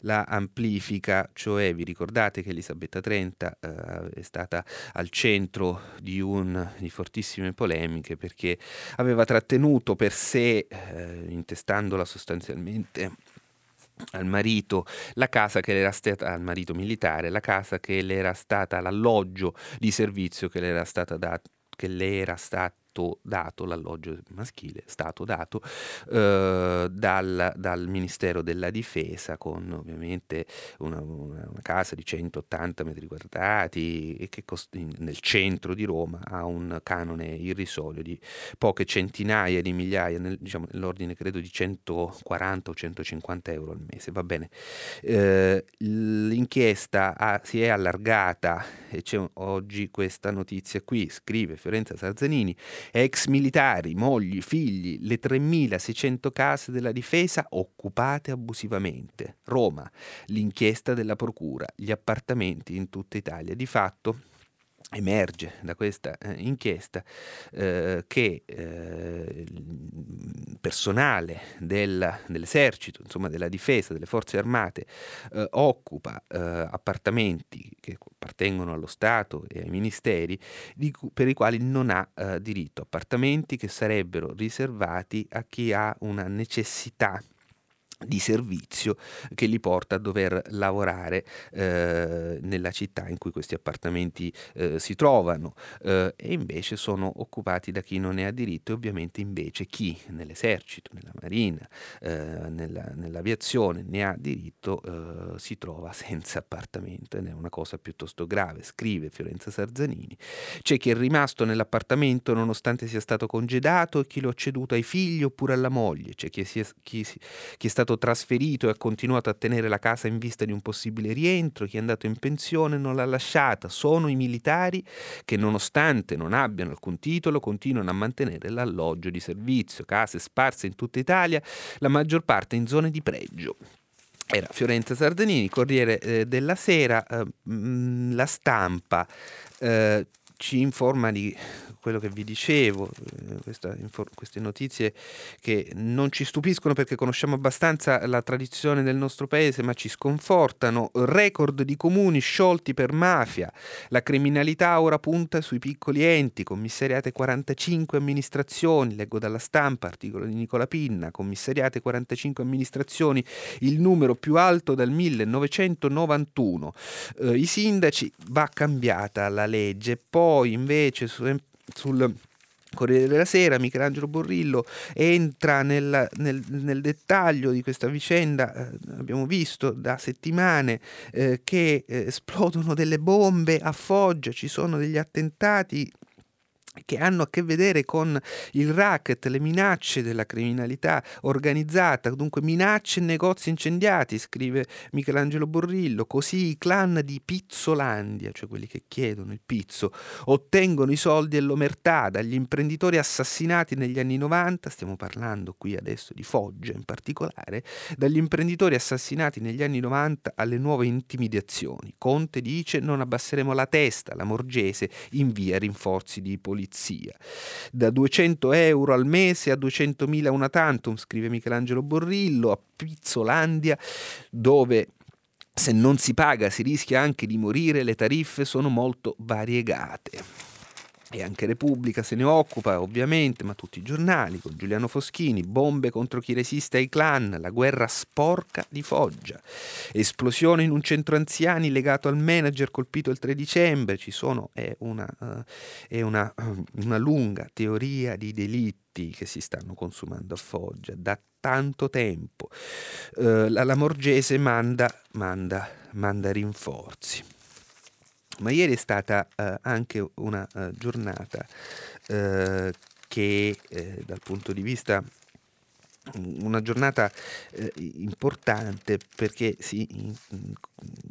la amplifica, cioè vi ricordate che Elisabetta Trenta eh, è stata al centro di, un, di fortissime polemiche perché aveva trattenuto per sé, eh, intestandola sostanzialmente al marito la casa che le era stata al marito militare la casa che le era stata l'alloggio di servizio che le era stata data che le era stato stato dato, l'alloggio maschile, stato dato eh, dal, dal, Ministero della Difesa con ovviamente una, una, una casa di 180 metri quadrati e che cost- nel centro di Roma ha un canone irrisorio di poche centinaia di migliaia, nel, diciamo, nell'ordine credo di 140 o 150 euro al mese, va bene. Eh, l'inchiesta ha, si è allargata e c'è oggi questa notizia qui, scrive Fiorenza Sarzanini, ex militari, mogli, figli, le 3.600 case della difesa occupate abusivamente. Roma, l'inchiesta della procura, gli appartamenti in tutta Italia. Di fatto emerge da questa eh, inchiesta eh, che eh, personale del, dell'esercito, insomma della difesa, delle forze armate, eh, occupa eh, appartamenti che appartengono allo Stato e ai ministeri di, per i quali non ha eh, diritto, appartamenti che sarebbero riservati a chi ha una necessità di servizio che li porta a dover lavorare eh, nella città in cui questi appartamenti eh, si trovano. Eh, e invece sono occupati da chi non ne ha diritto e ovviamente invece chi nell'esercito, nella marina, eh, nella, nell'aviazione ne ha diritto eh, si trova senza appartamento. Ed è una cosa piuttosto grave, scrive Fiorenza Sarzanini. C'è chi è rimasto nell'appartamento nonostante sia stato congedato e chi lo ha ceduto ai figli oppure alla moglie, c'è chi è, chi, chi è stato stato trasferito e ha continuato a tenere la casa in vista di un possibile rientro, chi è andato in pensione non l'ha lasciata, sono i militari che nonostante non abbiano alcun titolo continuano a mantenere l'alloggio di servizio, case sparse in tutta Italia, la maggior parte in zone di pregio. Era Fiorenza Sardanini, Corriere eh, della Sera, eh, mh, la stampa eh, ci informa di quello che vi dicevo, eh, questa, queste notizie che non ci stupiscono perché conosciamo abbastanza la tradizione del nostro paese, ma ci sconfortano. Record di comuni sciolti per mafia. La criminalità ora punta sui piccoli enti, commissariate 45 amministrazioni, leggo dalla stampa, articolo di Nicola Pinna, commissariate 45 amministrazioni, il numero più alto dal 1991. Eh, I sindaci va cambiata la legge, poi invece sul Corriere della Sera, Michelangelo Borrillo entra nel, nel, nel dettaglio di questa vicenda, eh, abbiamo visto da settimane eh, che eh, esplodono delle bombe a Foggia, ci sono degli attentati che hanno a che vedere con il racket, le minacce della criminalità organizzata, dunque minacce e negozi incendiati, scrive Michelangelo Borrillo, così i clan di Pizzolandia, cioè quelli che chiedono il pizzo, ottengono i soldi e l'omertà dagli imprenditori assassinati negli anni 90, stiamo parlando qui adesso di Foggia in particolare, dagli imprenditori assassinati negli anni 90 alle nuove intimidazioni. Conte dice non abbasseremo la testa, la Morgese invia rinforzi di polizia polizia. Da 200 euro al mese a 200.000 una tantum, scrive Michelangelo Borrillo, a Pizzolandia, dove se non si paga si rischia anche di morire, le tariffe sono molto variegate e anche Repubblica se ne occupa ovviamente, ma tutti i giornali, con Giuliano Foschini, bombe contro chi resiste ai clan, la guerra sporca di Foggia, esplosione in un centro anziani legato al manager colpito il 3 dicembre, ci sono, è una, uh, è una, uh, una lunga teoria di delitti che si stanno consumando a Foggia da tanto tempo. Uh, la Lamorgese manda, manda, manda rinforzi. Ma ieri è stata eh, anche una uh, giornata eh, che eh, dal punto di vista una giornata eh, importante perché si,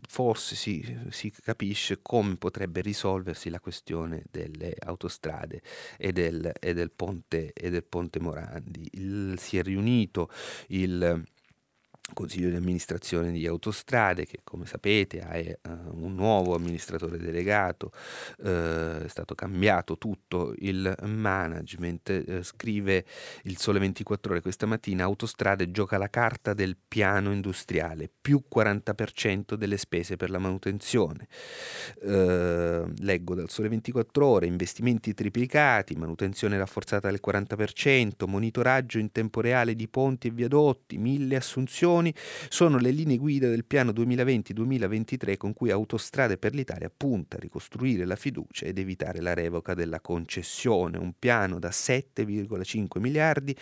forse si, si, capisce come potrebbe risolversi la questione delle autostrade e del, e del, ponte, e del ponte, Morandi. Il, si è riunito il consiglio di amministrazione di Autostrade che come sapete ha uh, un nuovo amministratore delegato, uh, è stato cambiato tutto il management, uh, scrive il Sole 24 ore questa mattina, Autostrade gioca la carta del piano industriale, più 40% delle spese per la manutenzione. leggo dal Sole 24 ore, investimenti triplicati, manutenzione rafforzata del 40%, monitoraggio in tempo reale di ponti e viadotti, mille assunzioni, Regioni sono le linee guida del piano 2020-2023 con cui Autostrade per l'Italia punta a ricostruire la fiducia ed evitare la revoca della concessione, un piano da 7,5 miliardi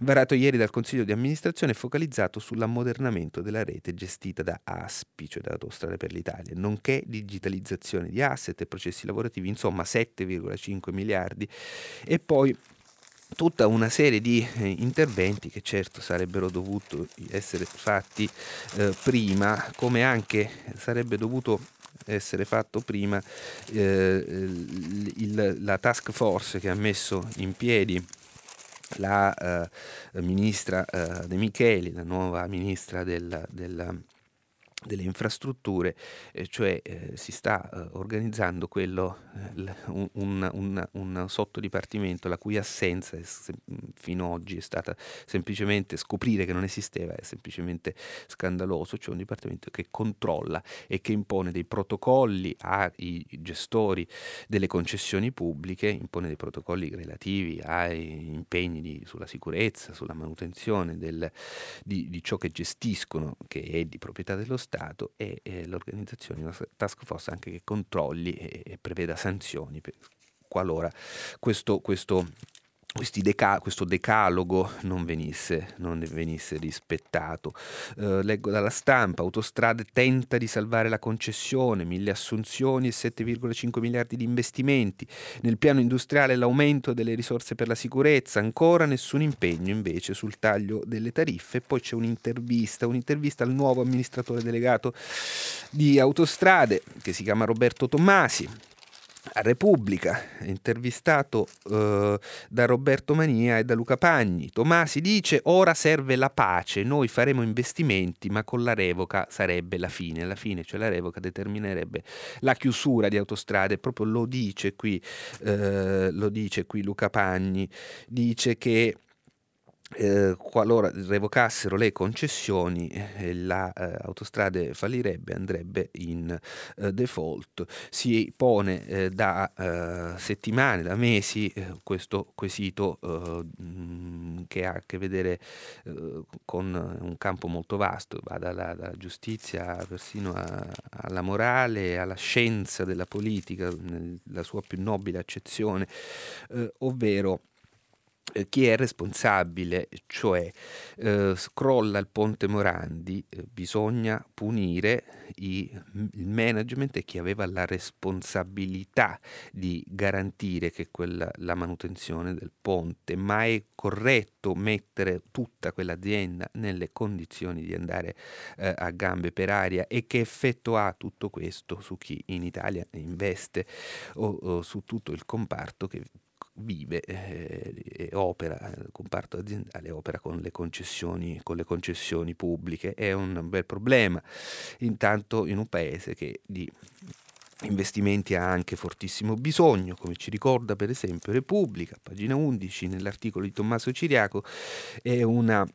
varato ieri dal Consiglio di amministrazione focalizzato sull'ammodernamento della rete gestita da ASPI, cioè da Autostrade per l'Italia, nonché digitalizzazione di asset e processi lavorativi, insomma 7,5 miliardi. E poi tutta una serie di eh, interventi che certo sarebbero dovuti essere fatti eh, prima, come anche sarebbe dovuto essere fatto prima eh, il, la task force che ha messo in piedi la eh, ministra eh, De Micheli, la nuova ministra del, del delle infrastrutture, eh, cioè eh, si sta eh, organizzando quello, eh, un, un, un, un, sottodipartimento la cui assenza se, fino ad oggi è stata semplicemente scoprire che non esisteva, è semplicemente scandaloso, cioè un dipartimento che controlla e che impone dei protocolli ai gestori delle concessioni pubbliche, impone dei protocolli relativi ai impegni di, sulla sicurezza, sulla manutenzione del, di, di ciò che gestiscono, che è di proprietà dello Stato, Stato e eh, l'organizzazione di una task force anche che controlli e, e preveda sanzioni per, qualora questo, questo Deca- questo decalogo non venisse, non venisse rispettato. Eh, leggo dalla stampa, Autostrade tenta di salvare la concessione, mille assunzioni e 7,5 miliardi di investimenti. Nel piano industriale l'aumento delle risorse per la sicurezza, ancora nessun impegno invece sul taglio delle tariffe. Poi c'è un'intervista, un'intervista al nuovo amministratore delegato di Autostrade che si chiama Roberto Tommasi Repubblica, intervistato eh, da Roberto Mania e da Luca Pagni. Tomasi dice ora serve la pace, noi faremo investimenti ma con la revoca sarebbe la fine, alla fine cioè la revoca determinerebbe la chiusura di autostrade, proprio lo dice qui, eh, lo dice qui Luca Pagni, dice che eh, qualora revocassero le concessioni, eh, l'autostrade eh, fallirebbe, andrebbe in eh, default. Si pone eh, da settimane, da mesi questo quesito mh, che ha a che vedere con un campo molto vasto, va dalla, dalla giustizia persino a, alla morale, alla scienza della politica, nella sua più nobile accezione, ovvero chi è responsabile, cioè eh, scrolla il ponte Morandi, eh, bisogna punire i, il management e chi aveva la responsabilità di garantire che quella, la manutenzione del ponte, ma è corretto mettere tutta quell'azienda nelle condizioni di andare eh, a gambe per aria? E che effetto ha tutto questo su chi in Italia investe o, o su tutto il comparto che vive eh, e opera, il comparto aziendale opera con le, concessioni, con le concessioni pubbliche. È un bel problema, intanto in un paese che di investimenti ha anche fortissimo bisogno, come ci ricorda per esempio Repubblica, pagina 11 nell'articolo di Tommaso Ciriaco, è una eh,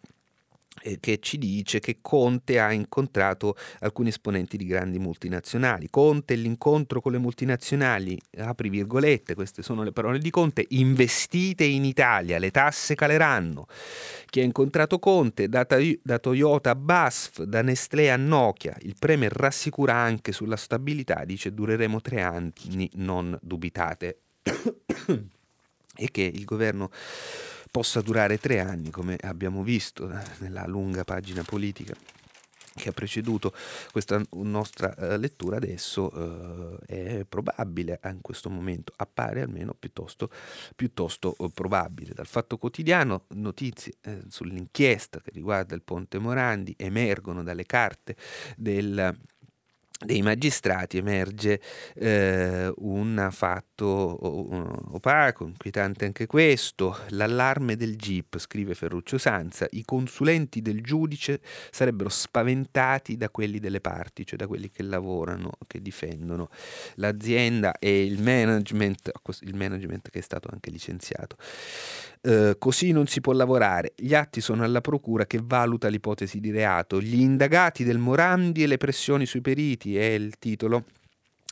che ci dice che Conte ha incontrato alcuni esponenti di grandi multinazionali. Conte l'incontro con le multinazionali, apri virgolette, queste sono le parole di Conte, investite in Italia, le tasse caleranno. Chi ha incontrato Conte, da, da Toyota a BASF, da Nestlé a Nokia, il Premier rassicura anche sulla stabilità, dice dureremo tre anni, non dubitate. e che il governo possa durare tre anni, come abbiamo visto eh, nella lunga pagina politica che ha preceduto questa nostra uh, lettura adesso uh, è probabile in questo momento, appare almeno piuttosto, piuttosto probabile. Dal fatto quotidiano notizie sull'inchiesta che riguarda il ponte Morandi emergono dalle carte del dei magistrati emerge eh, un fatto opaco, inquietante anche questo, l'allarme del GIP, scrive Ferruccio Sanza, i consulenti del giudice sarebbero spaventati da quelli delle parti, cioè da quelli che lavorano, che difendono l'azienda e il management, il management che è stato anche licenziato. Eh, così non si può lavorare. Gli atti sono alla procura che valuta l'ipotesi di reato. Gli indagati del Morandi e le pressioni sui periti è il titolo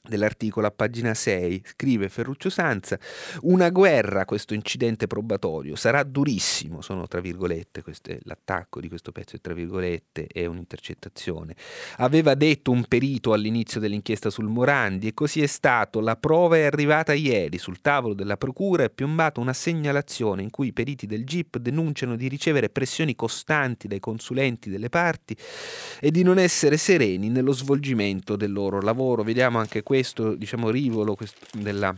dell'articolo a pagina 6 scrive Ferruccio Sanza una guerra questo incidente probatorio sarà durissimo sono tra virgolette queste, l'attacco di questo pezzo è tra virgolette è un'intercettazione. Aveva detto un perito all'inizio dell'inchiesta sul Morandi e così è stato la prova è arrivata ieri sul tavolo della procura è piombata una segnalazione in cui i periti del GIP denunciano di ricevere pressioni costanti dai consulenti delle parti e di non essere sereni nello svolgimento del loro lavoro vediamo anche questo questo diciamo, rivolo questo, della,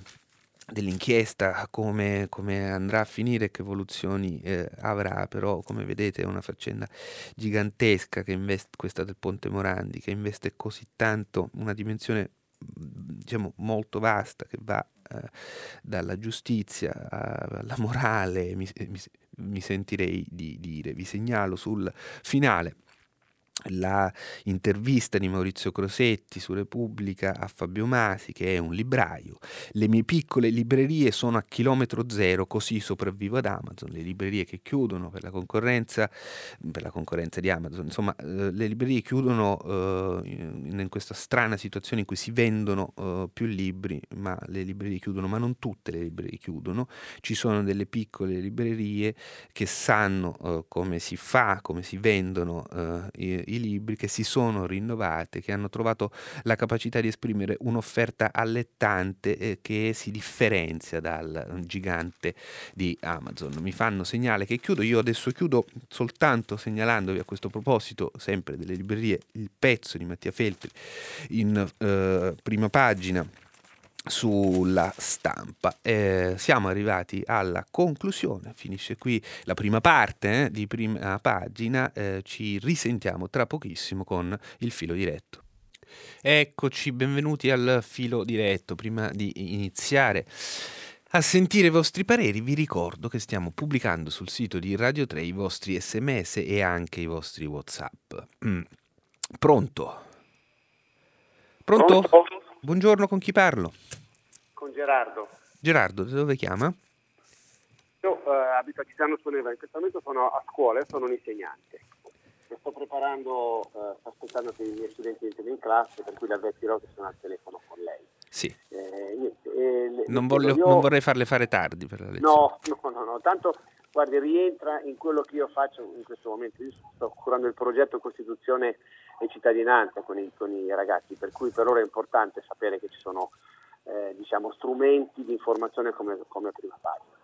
dell'inchiesta, come, come, andrà a finire, che evoluzioni eh, avrà, però come vedete è una faccenda gigantesca che investe, questa del Ponte Morandi, che investe così tanto, una dimensione diciamo molto vasta che va eh, dalla giustizia alla morale, mi, mi, mi sentirei di dire, vi segnalo sul finale la intervista di Maurizio Crosetti su Repubblica a Fabio Masi, che è un libraio. Le mie piccole librerie sono a chilometro zero, così sopravvivo ad Amazon. Le librerie che chiudono per la concorrenza, per la concorrenza di Amazon, insomma, eh, le librerie chiudono eh, in questa strana situazione in cui si vendono eh, più libri, ma le librerie chiudono, ma non tutte le librerie chiudono. Ci sono delle piccole librerie che sanno eh, come si fa, come si vendono eh, i libri che si sono rinnovate, che hanno trovato la capacità di esprimere un'offerta allettante eh, che si differenzia dal gigante di Amazon. Mi fanno segnale che chiudo, io adesso chiudo soltanto segnalandovi a questo proposito, sempre delle librerie, il pezzo di Mattia Feltri in eh, prima pagina sulla stampa. Eh, siamo arrivati alla conclusione, finisce qui la prima parte eh, di prima pagina, eh, ci risentiamo tra pochissimo con il filo diretto. Eccoci, benvenuti al filo diretto. Prima di iniziare a sentire i vostri pareri, vi ricordo che stiamo pubblicando sul sito di Radio 3 i vostri sms e anche i vostri WhatsApp. Mm. Pronto? Pronto? Pronto? Buongiorno, con chi parlo? Con Gerardo. Gerardo, da dove chiama? Io eh, abito a Chizzano Soneva, in questo momento sono a scuola sono un insegnante. Mi sto preparando, eh, sto aspettando che i miei studenti entrino in classe, per cui le avvertirò che sono al telefono con lei. Sì. Eh, niente, eh, non, voglio, io... non, vorrei farle fare tardi per la lezione. No, no, no, no. Tanto, guardi, rientra in quello che io faccio in questo momento. Io sto curando il progetto Costituzione e cittadinanza con i, con i ragazzi, per cui per loro è importante sapere che ci sono eh, diciamo, strumenti di informazione come, come prima pagina.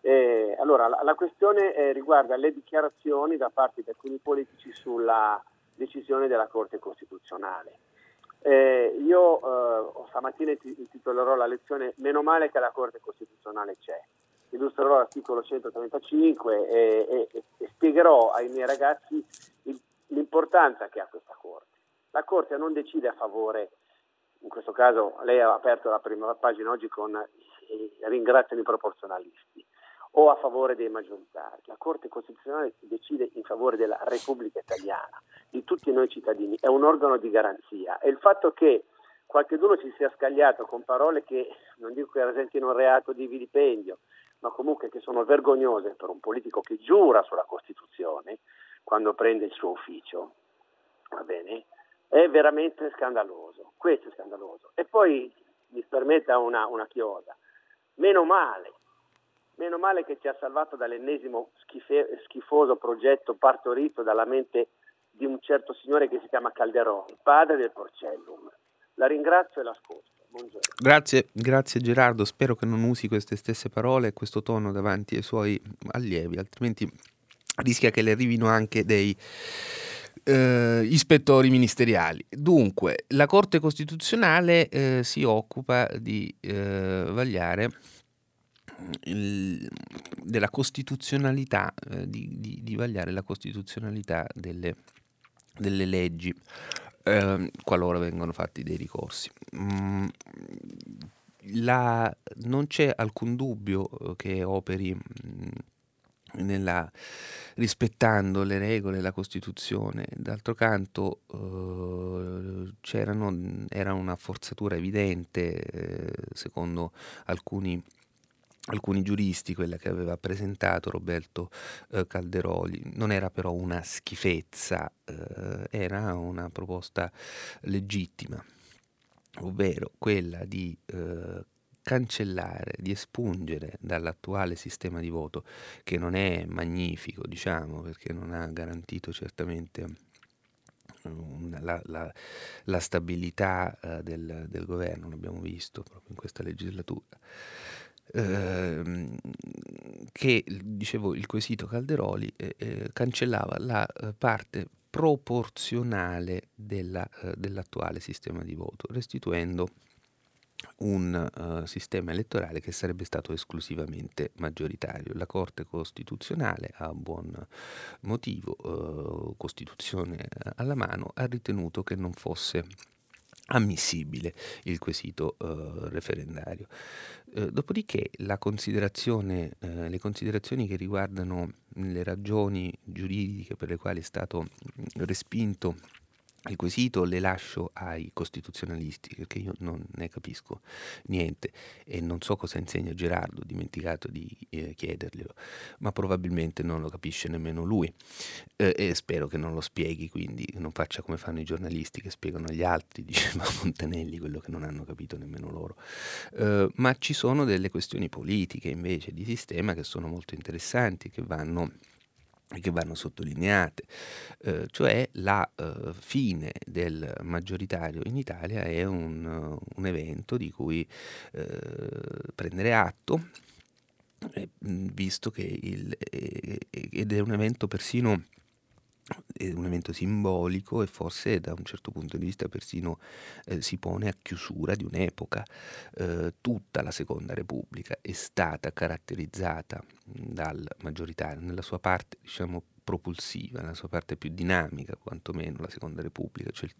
Eh, allora, la, la questione eh, riguarda le dichiarazioni da parte di alcuni politici sulla decisione della Corte Costituzionale. Eh, io eh, stamattina intitolerò la lezione Meno male che la Corte Costituzionale c'è. Illustrerò l'articolo 135 e, e, e spiegherò ai miei ragazzi il, l'importanza che ha questa Corte. La Corte non decide a favore in questo caso lei ha aperto la prima pagina oggi con ringraziano i proporzionalisti o a favore dei maggioritari. La Corte Costituzionale decide in favore della Repubblica Italiana, di tutti noi cittadini, è un organo di garanzia e il fatto che qualcuno ci sia scagliato con parole che non dico che rasentino un reato di vilipendio, ma comunque che sono vergognose per un politico che giura sulla Costituzione quando prende il suo ufficio, va bene? È veramente scandaloso, questo è scandaloso. E poi mi permetta una, una chiosa, meno male, meno male che ci ha salvato dall'ennesimo schife, schifoso progetto partorito dalla mente di un certo signore che si chiama Calderoni, padre del Porcellum. La ringrazio e l'ascolto. Grazie, grazie Gerardo, spero che non usi queste stesse parole e questo tono davanti ai suoi allievi, altrimenti rischia che le arrivino anche dei eh, ispettori ministeriali. Dunque, la Corte Costituzionale eh, si occupa di eh, vagliare il, della costituzionalità, eh, di, di, di, vagliare la costituzionalità delle, delle leggi ehm, qualora vengono fatti dei ricorsi. Mm, la, non c'è alcun dubbio eh, che operi mh, mm, nella, rispettando le regole, la Costituzione. D'altro canto eh, era una forzatura evidente, eh, secondo alcuni, alcuni, giuristi, quella che aveva presentato Roberto eh, Calderoli. Non era però una schifezza, eh, era una proposta legittima ovvero quella di eh, cancellare, di espungere dall'attuale sistema di voto, che non è magnifico, diciamo, perché non ha garantito certamente mm, la, la, la, stabilità uh, del, del, governo, l'abbiamo visto proprio in questa legislatura, uh, che, dicevo, il quesito Calderoli eh, eh, cancellava la uh, parte proporzionale della, dell'attuale sistema di voto, restituendo un uh, sistema elettorale che sarebbe stato esclusivamente maggioritario. La Corte Costituzionale, a buon motivo, uh, Costituzione alla mano, ha ritenuto che non fosse ammissibile il quesito uh, referendario. Uh, dopodiché considerazione, uh, le considerazioni che riguardano le ragioni giuridiche per le quali è stato respinto il quesito le lascio ai costituzionalisti perché io non ne capisco niente e non so cosa insegna Gerardo, ho dimenticato di eh, chiederglielo, ma probabilmente non lo capisce nemmeno lui eh, e spero che non lo spieghi, quindi non faccia come fanno i giornalisti che spiegano agli altri, diceva Montanelli, quello che non hanno capito nemmeno loro. Eh, ma ci sono delle questioni politiche invece di sistema che sono molto interessanti, che vanno che vanno sottolineate, eh, cioè la eh, fine del maggioritario in Italia è un, un evento di cui eh, prendere atto, visto che il, ed è un evento persino è un evento simbolico e forse da un certo punto di vista persino eh, si pone a chiusura di un'epoca. Eh, tutta la Seconda Repubblica è stata caratterizzata dal maggioritario nella sua parte, diciamo, propulsiva, nella sua parte più dinamica, quantomeno la Seconda Repubblica, cioè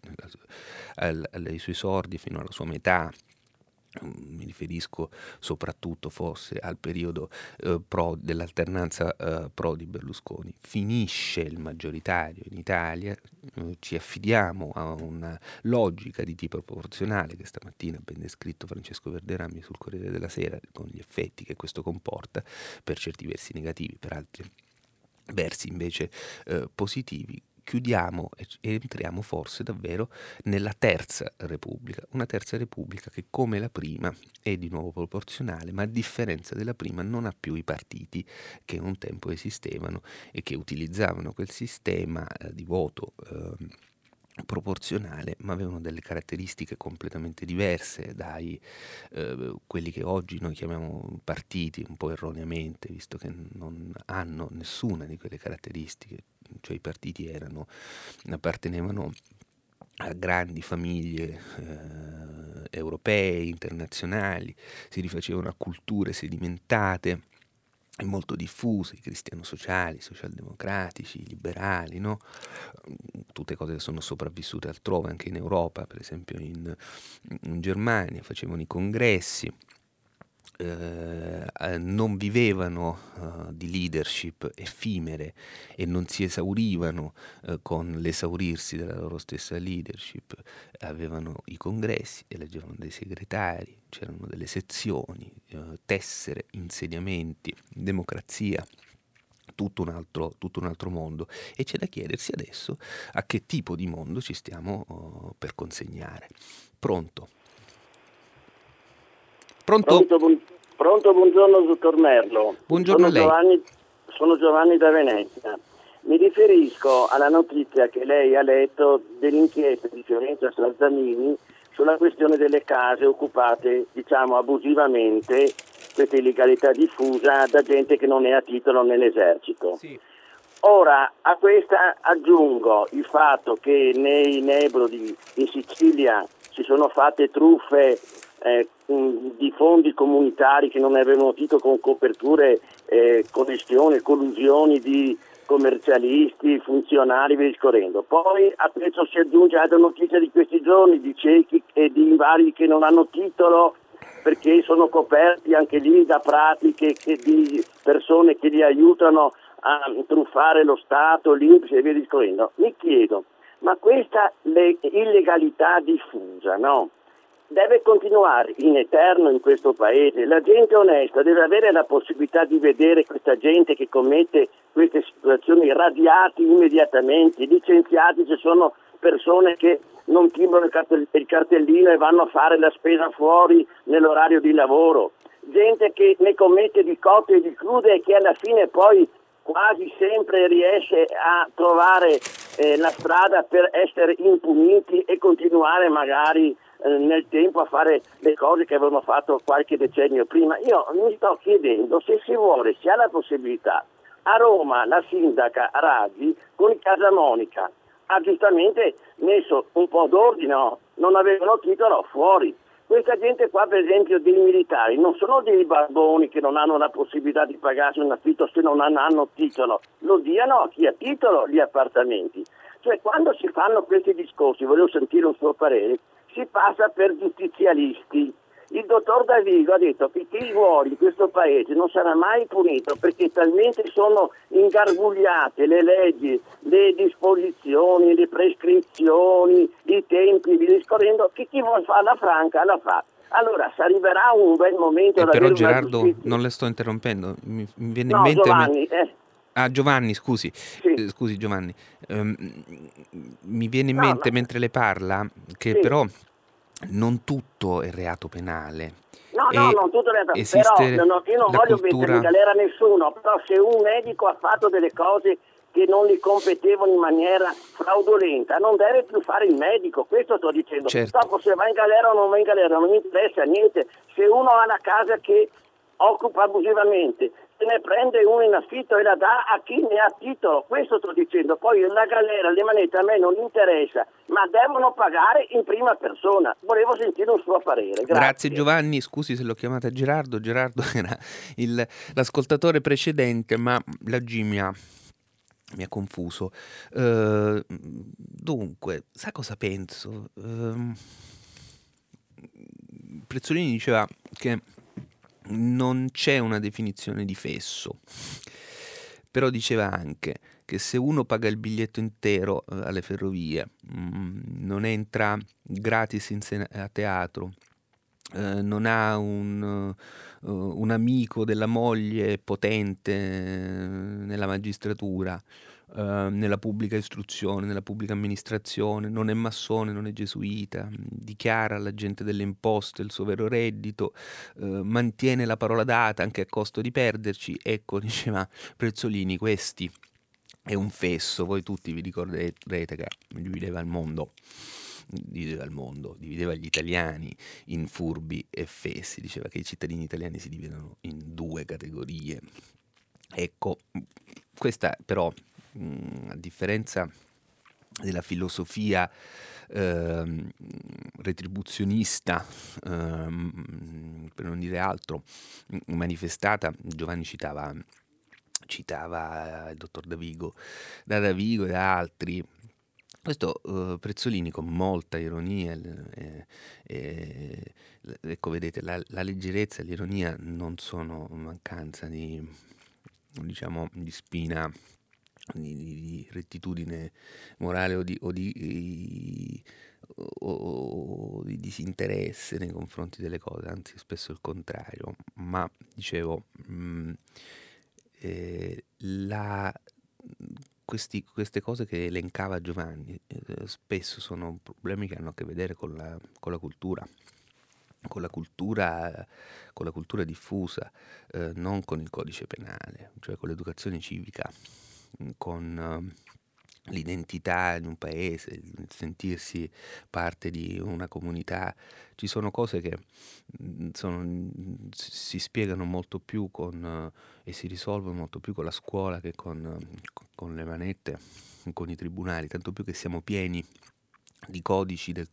ai suoi sordi fino alla sua metà, mi riferisco soprattutto forse al periodo eh, pro, dell'alternanza eh, pro di Berlusconi. Finisce il maggioritario in Italia, eh, ci affidiamo a una logica di tipo proporzionale che stamattina ha ben descritto Francesco Verderami sul Corriere della Sera con gli effetti che questo comporta, per certi versi negativi, per altri versi invece eh, positivi chiudiamo e entriamo forse davvero nella terza repubblica, una terza repubblica che come la prima è di nuovo proporzionale, ma a differenza della prima non ha più i partiti che un tempo esistevano e che utilizzavano quel sistema eh, di voto. Eh, proporzionale, ma avevano delle caratteristiche completamente diverse dai eh, quelli che oggi noi chiamiamo partiti, un po' erroneamente, visto che non hanno nessuna di quelle caratteristiche, cioè i partiti erano, appartenevano a grandi famiglie eh, europee, internazionali, si rifacevano a culture sedimentate molto diffuse, i cristiano-sociali, i socialdemocratici, i liberali, no? tutte cose che sono sopravvissute altrove, anche in Europa, per esempio in, in Germania, facevano i congressi, eh, eh, non vivevano uh, di leadership effimere e non si esaurivano uh, con l'esaurirsi della loro stessa leadership, avevano i congressi, eleggevano dei segretari, c'erano delle sezioni, uh, tessere, insediamenti, democrazia. Tutto un, altro, tutto un, altro, mondo e c'è da chiedersi adesso a che tipo di mondo ci stiamo per consegnare. Pronto? Pronto? Pronto, pronto buongiorno dottor Merlo. Buongiorno sono Giovanni, sono Giovanni da Venezia. Mi riferisco alla notizia che lei ha letto dell'inchiesta di Fiorenza Salzamini sulla questione delle case occupate, diciamo, abusivamente, questa illegalità diffusa da gente che non è a titolo nell'esercito. Sì. Ora, a questa aggiungo il fatto che nei Nebrodi in Sicilia si sono fatte truffe eh, di fondi comunitari che non avevano titolo con coperture, eh, connessioni, collusioni di commercialisti, funzionari, via discorrendo. Poi a questo si aggiunge altra notizia di questi giorni di ciechi e di invalidi che non hanno titolo perché sono coperti anche lì da pratiche di persone che li aiutano a truffare lo Stato, l'Inps e via discorrendo. Mi chiedo, ma questa illegalità diffusa, no? Deve continuare in eterno in questo paese. La gente onesta deve avere la possibilità di vedere questa gente che commette queste situazioni radiati immediatamente, licenziati se sono persone che non timbrano il cartellino e vanno a fare la spesa fuori nell'orario di lavoro, gente che ne commette di cotte e di crude e che alla fine poi quasi sempre riesce a trovare eh, la strada per essere impuniti e continuare magari eh, nel tempo a fare le cose che avevano fatto qualche decennio prima. Io mi sto chiedendo se si vuole, si ha la possibilità. A Roma la sindaca Raggi con il Casamonica ha giustamente messo un po' d'ordine, no? non avevano titolo fuori. Questa gente qua, per esempio, dei militari, non sono dei barboni che non hanno la possibilità di pagarsi un affitto se non hanno titolo, lo diano a chi ha titolo gli appartamenti. Cioè, quando si fanno questi discorsi, volevo sentire un suo parere, si passa per giustizialisti Il dottor Davigo ha detto che chi vuole in questo paese non sarà mai punito perché talmente sono ingarbugliate le leggi, le disposizioni, le prescrizioni, i tempi, vi discorrendo, che chi vuole fare la franca la fa. Allora, se arriverà un bel momento eh, Però Gerardo, non le sto interrompendo, mi, mi viene no, in mente... Giovanni, eh. Ah, Giovanni, scusi, sì. eh, scusi Giovanni, um, mi viene in no, mente no. mentre le parla che sì. però non tutto è reato penale. No, no, non tutto è reato penale, però no, io non voglio cultura... mettere in galera nessuno, però se un medico ha fatto delle cose che non gli competevano in maniera fraudolenta, non deve più fare il medico, questo sto dicendo. Certo. Dopo se va in galera o non va in galera non mi interessa niente. Se uno ha una casa che occupa abusivamente, se ne prende uno in affitto e la dà a chi ne ha titolo, questo sto dicendo. Poi la galera, le manette a me non interessa, ma devono pagare in prima persona. Volevo sentire un suo parere. Grazie, Grazie Giovanni, scusi se l'ho chiamata Gerardo, Gerardo era il, l'ascoltatore precedente, ma la Gimia mi ha confuso. Uh, dunque, sa cosa penso? Uh, Prezzolini diceva che non c'è una definizione di fesso, però diceva anche che se uno paga il biglietto intero uh, alle ferrovie, mh, non entra gratis sen- a teatro, non ha un uh, un amico della moglie potente eh, nella magistratura, uh, nella pubblica istruzione, nella pubblica amministrazione, non è massone, non è gesuita, dichiara all'agente delle imposte il suo vero reddito, uh, mantiene la parola data anche a costo di perderci, ecco, diceva Prezzolini, questi è un fesso, voi tutti vi ricorderete che divideva il mondo divideva il mondo, divideva gli italiani in furbi e fessi, diceva che i cittadini italiani si dividono in due categorie. Ecco, questa però, mh, a differenza della filosofia eh, retribuzionista, eh, per non dire altro, manifestata, Giovanni citava, citava il dottor Davigo, da Davigo e da altri, questo uh, Prezzolini con molta ironia, eh, eh, ecco vedete, la, la, leggerezza e l'ironia non sono mancanza di, diciamo, di spina, di, di, rettitudine morale o di, o di, o di disinteresse nei confronti delle cose, anzi spesso il contrario, ma dicevo, mh, mm, eh, la questi, queste cose che elencava Giovanni eh, spesso sono problemi che hanno a che vedere con la, con la cultura, con la cultura, con la cultura diffusa, eh, non con il codice penale, cioè con l'educazione civica, con... Eh, l'identità in un paese, il sentirsi parte di una comunità, ci sono cose che mm, sono, si spiegano molto più con, e si risolvono molto più con la scuola che con, con le manette, con i tribunali, tanto più che siamo pieni di codici, del,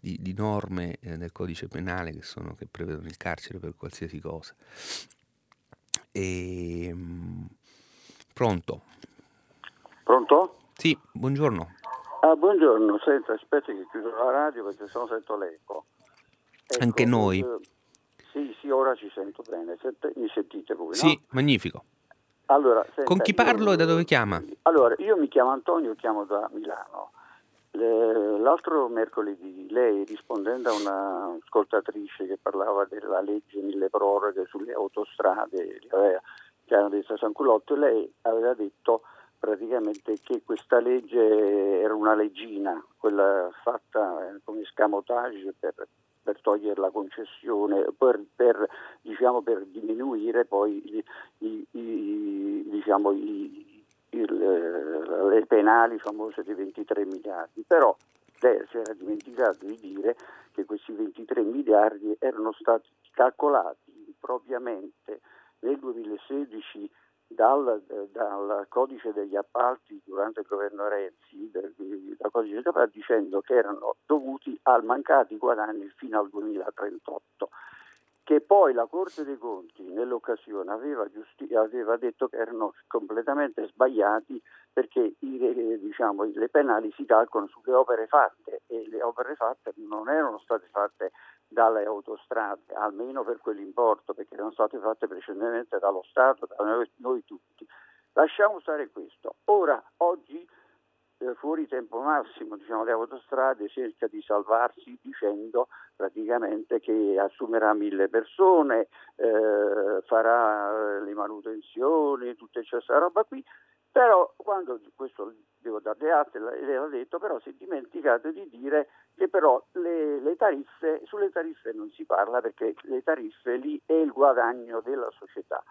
di, di, norme eh, del codice penale che, sono, che, prevedono il carcere per qualsiasi cosa. E, ehm, pronto? Pronto? Sì, buongiorno. Ah, buongiorno, senta, aspetti che chiudo la radio perché se no sento l'eco. Ecco, Anche noi. Eh, sì, sì, ora ci sento bene. Sente, mi sentite voi? Sì, no? magnifico. Allora, senta, Con chi parlo io, e da dove chiama? Allora, io mi chiamo Antonio, chiamo da Milano. L'altro mercoledì lei rispondendo a un'ascoltatrice che parlava della legge mille proroghe sulle autostrade che hanno detto San Culotto, lei aveva detto praticamente che questa legge era una leggina, quella fatta eh, come scamotage per, per togliere la concessione, per, per, diciamo, per diminuire poi i, i, i, diciamo, il, le penali famose di 23 miliardi. Però lei si era dimenticato di dire che questi 23 miliardi erano stati calcolati impropriamente nel 2016 dal, dal, codice degli appalti durante il governo Renzi, del, dal codice degli appalti, dicendo che erano dovuti al mancati guadagni fino al 2038 che poi la Corte dei Conti nell'occasione aveva, giusti- aveva detto che erano completamente sbagliati perché i, diciamo, le penali si calcolano sulle opere fatte e le opere fatte non erano state fatte dalle autostrade, almeno per quell'importo, perché erano state fatte precedentemente dallo Stato, da noi, noi tutti. Lasciamo stare questo. Ora, oggi, eh, fuori tempo massimo, diciamo, le autostrade cerca di salvarsi dicendo praticamente che assumerà mille persone, eh, farà le manutenzioni, tutta questa roba qui, però quando, questo devo darle atti, lei l'ha detto, però si è dimenticato di dire che però le, le, tariffe, sulle tariffe non si parla perché le tariffe lì è il guadagno della società.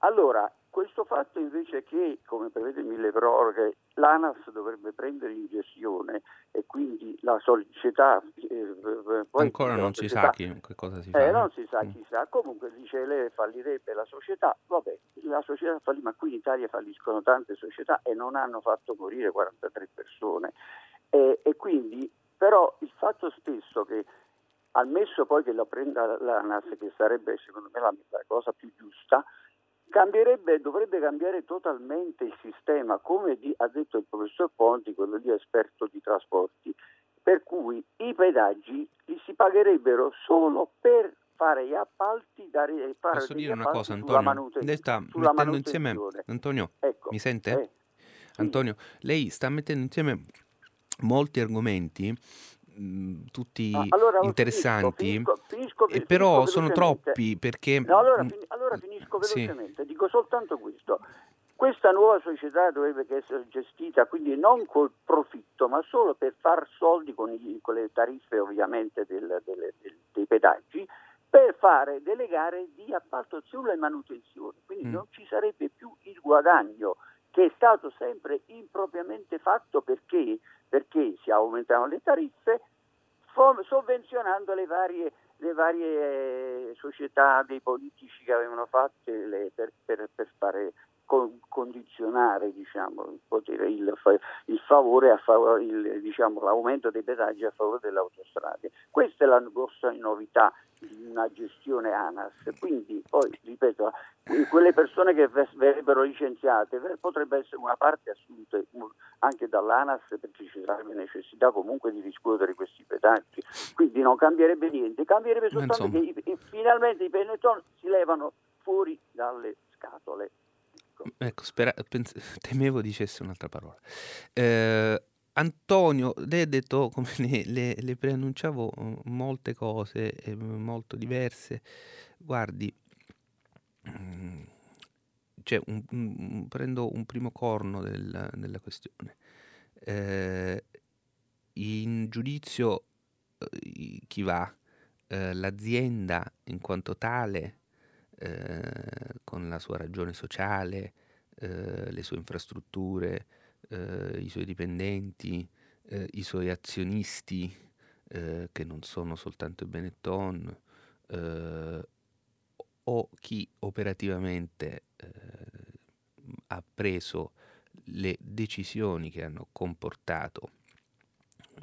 Allora, questo fatto invece che, come prevede mille proroghe, l'ANAS dovrebbe prendere in gestione e quindi la società... Eh, poi Ancora non si sa chi, che cosa si fa. Eh, non si sa mm. chi sa, comunque dice lei fallirebbe la società, vabbè, la società fallì, ma qui in Italia falliscono tante società e non hanno fatto morire 43 persone. E, e quindi, però il fatto stesso che ammesso poi che lo prenda l'ANAS, che sarebbe secondo me la, la cosa più giusta, Cambierebbe, dovrebbe cambiare totalmente il sistema, come ha detto il professor Ponti, quello lì esperto di trasporti, per cui i pedaggi li si pagherebbero solo per fare gli appalti, dare, fare Posso dire una cosa, Antonio? Lei sta mettendo insieme, Antonio, ecco, mi sente? Eh, Antonio, lei sta mettendo insieme molti argomenti Mm, tutti ah, allora, interessanti, finisco, finisco, finisco, però sono troppi perché... No, allora, fin- allora, finisco velocemente, sì. dico soltanto questo. Questa nuova società dovrebbe essere gestita quindi non col profitto, ma solo per far soldi con, i, con le tariffe ovviamente del, del, del, dei pedaggi, per fare delle gare di appalto sulle manutenzioni. Quindi mm. non ci sarebbe più il guadagno che è stato sempre impropriamente fatto perché, perché si aumentano le tariffe sovvenzionando le varie, le varie eh, società dei politici che avevano fatto le, per, per, per, fare con, condizionare diciamo, il, potere, il, il, favore a favore, il, diciamo, l'aumento dei pedaggi a favore delle autostrade. Questa è la grossa novità una gestione ANAS. Quindi poi, ripeto, quelle persone che verrebbero licenziate potrebbe essere una parte assunta anche dall'ANAS perché ci sarebbe necessità comunque di discutere questi pedaggi. Quindi non cambierebbe niente, cambierebbe soltanto Insomma. che i, finalmente i Benetton si levano fuori dalle scatole. Ecco, ecco spera, pens- temevo dicesse un'altra parola. Eh, Antonio, lei ha detto, come le, le, preannunciavo, mm, molte cose eh, molto diverse. Guardi, cioè un, un, prendo un primo corno del, della questione. Eh, in giudizio eh, chi va? Eh, l'azienda in quanto tale, con la sua ragione sociale, le sue infrastrutture, eh, i suoi dipendenti, eh, i suoi azionisti, eh, che non sono soltanto i Benetton, eh, o chi operativamente eh, ha preso le decisioni che hanno comportato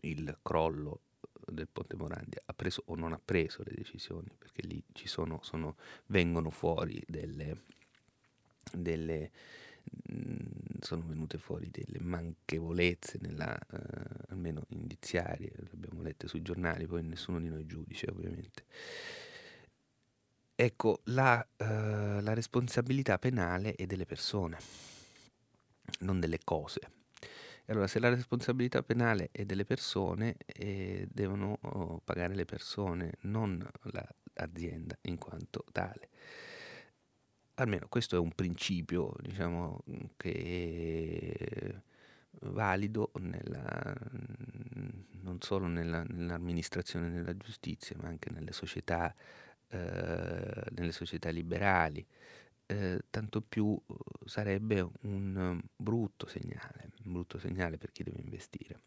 il crollo del Ponte Morandi ha preso o non ha preso le decisioni, perché lì ci sono, sono vengono fuori delle, delle sono venute fuori delle manchevolezze, nella, uh, almeno indiziarie, le abbiamo lette sui giornali, poi nessuno di noi giudice ovviamente. Ecco, la, uh, la responsabilità penale è delle persone, non delle cose. Allora, se la responsabilità penale è delle persone, eh, devono oh, pagare le persone, non l'azienda in quanto tale almeno questo è un principio diciamo, che è valido nella, non solo nella, nell'amministrazione della giustizia, ma anche nelle società, eh, nelle società liberali. Eh, tanto più sarebbe un brutto segnale, un brutto segnale per chi deve investire.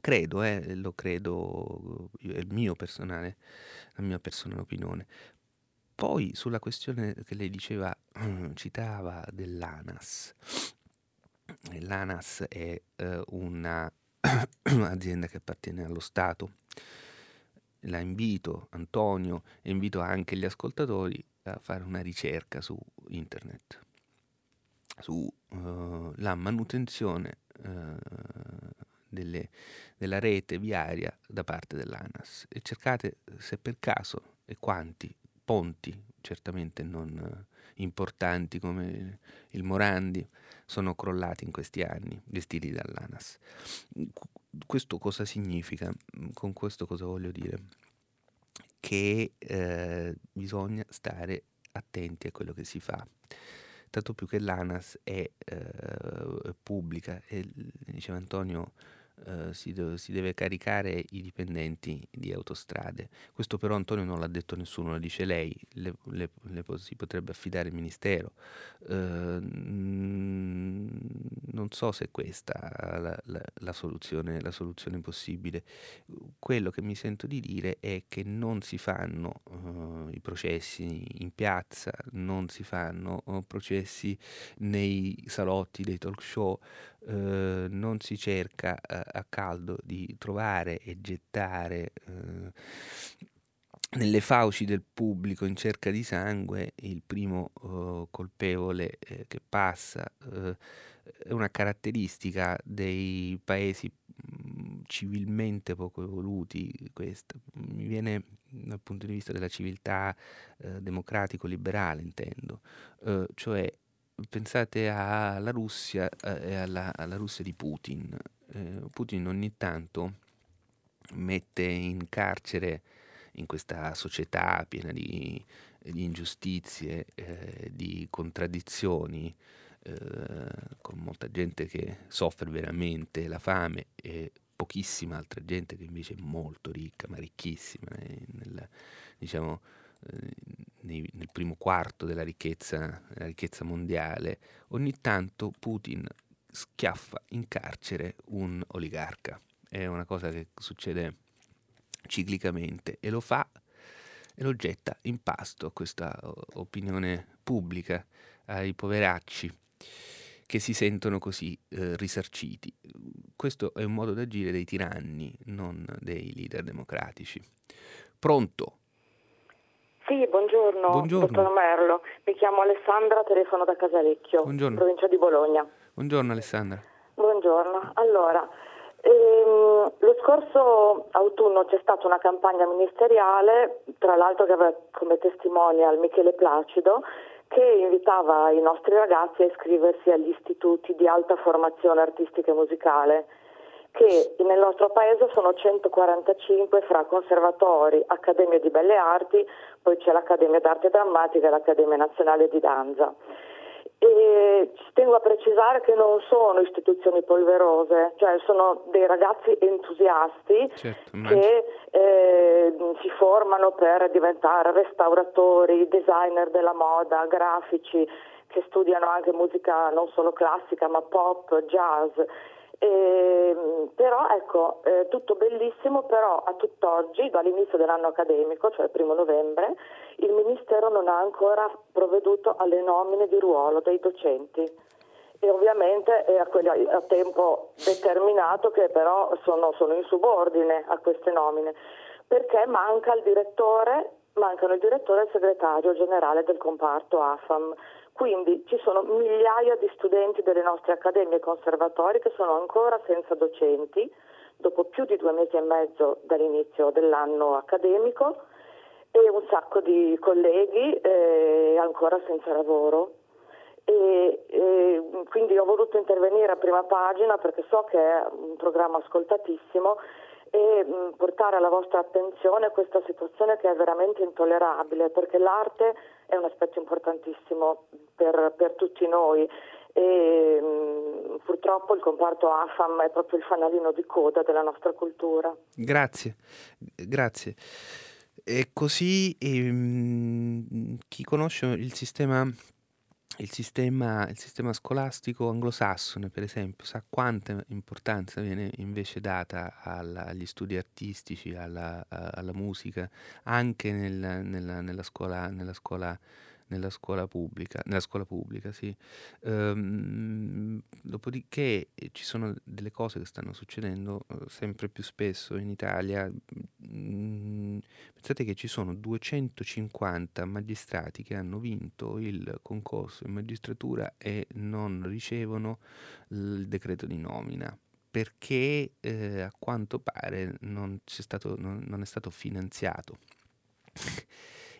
Credo, eh, lo credo, è mio personale, la mia personale opinione, poi sulla questione che lei diceva, citava dell'ANAS. L'ANAS è eh, un'azienda che appartiene allo Stato. La invito, Antonio, e invito anche gli ascoltatori a fare una ricerca su internet sulla uh, manutenzione uh, delle, della rete viaria da parte dell'ANAS e cercate se per caso e quanti ponti, certamente non eh, importanti come il Morandi, sono crollati in questi anni, gestiti dall'ANAS. Questo cosa significa? Con questo cosa voglio dire? Che eh, bisogna stare attenti a quello che si fa tanto più che l'ANAS è eh, pubblica e diceva Antonio eh, si, de- si, deve caricare i dipendenti di autostrade. Questo però Antonio non l'ha detto nessuno, lo dice lei, le, le, le, si potrebbe affidare il Ministero. Eh, non so se questa è la, la, la, soluzione, la soluzione possibile. Quello che mi sento di dire è che non si fanno uh, i processi in piazza, non si fanno uh, processi nei salotti dei talk show, eh, non si cerca eh, a caldo di trovare e gettare eh, nelle fauci del pubblico in cerca di sangue il primo uh, colpevole eh, che passa. È una caratteristica dei paesi mh, civilmente poco evoluti questa. Mi viene dal punto di vista della civiltà uh, democratico-liberale, intendo, cioè pensate alla Russia eh, e alla, alla, Russia di Putin. Eh, Putin ogni tanto mette in carcere in questa società piena di, di ingiustizie, eh, di contraddizioni, eh, con molta gente che soffre veramente la fame e pochissima altra gente che invece è molto ricca, ma ricchissima, eh, nel, diciamo, nei, nel primo quarto della ricchezza, della ricchezza mondiale, ogni tanto Putin schiaffa in carcere un oligarca. È una cosa che succede ciclicamente e lo fa e lo getta in pasto a questa opinione pubblica, ai poveracci che si sentono così eh, risarciti. Questo è un modo d'agire dei tiranni, non dei leader democratici. Pronto? Sì, buongiorno, buongiorno. dottor Merlo. Mi chiamo Alessandra, telefono da Casalecchio, buongiorno. provincia di Bologna. Buongiorno Alessandra. Buongiorno. Allora, ehm, lo scorso autunno c'è stata una campagna ministeriale, tra l'altro che aveva come testimonial Michele Placido, che invitava i nostri ragazzi a iscriversi agli istituti di alta formazione artistica e musicale che nel nostro paese sono 145 fra conservatori, accademie di belle arti, poi c'è l'Accademia d'arte drammatica e l'Accademia nazionale di danza. E ci tengo a precisare che non sono istituzioni polverose, cioè sono dei ragazzi entusiasti certo, che eh, si formano per diventare restauratori, designer della moda, grafici, che studiano anche musica non solo classica ma pop, jazz e, però ecco, eh, tutto bellissimo, però a tutt'oggi, dall'inizio dell'anno accademico, cioè il primo novembre, il Ministero non ha ancora provveduto alle nomine di ruolo dei docenti e ovviamente è a, quelli a tempo determinato che però sono, sono in subordine a queste nomine, perché manca il direttore, mancano il direttore e il segretario generale del comparto AFAM. Quindi ci sono migliaia di studenti delle nostre accademie e conservatori che sono ancora senza docenti, dopo più di due mesi e mezzo dall'inizio dell'anno accademico, e un sacco di colleghi eh, ancora senza lavoro. E, e, quindi ho voluto intervenire a prima pagina perché so che è un programma ascoltatissimo e mh, portare alla vostra attenzione questa situazione che è veramente intollerabile perché l'arte è un aspetto importantissimo per, per tutti noi e mh, purtroppo il comparto AFAM è proprio il fanalino di coda della nostra cultura. Grazie, grazie. E così ehm, chi conosce il sistema il sistema, il sistema scolastico anglosassone, per esempio, sa quanta importanza viene invece data alla, agli studi artistici, alla, alla musica, anche nel, nella, nella, scuola, nella scuola nella scuola pubblica, nella scuola pubblica sì. Ehm, dopodiché eh, ci sono delle cose che stanno succedendo eh, sempre più spesso in Italia. Mm, pensate che ci sono 250 magistrati che hanno vinto il concorso in magistratura e non ricevono il decreto di nomina. perché eh, a quanto pare non, stato, non, non è stato finanziato.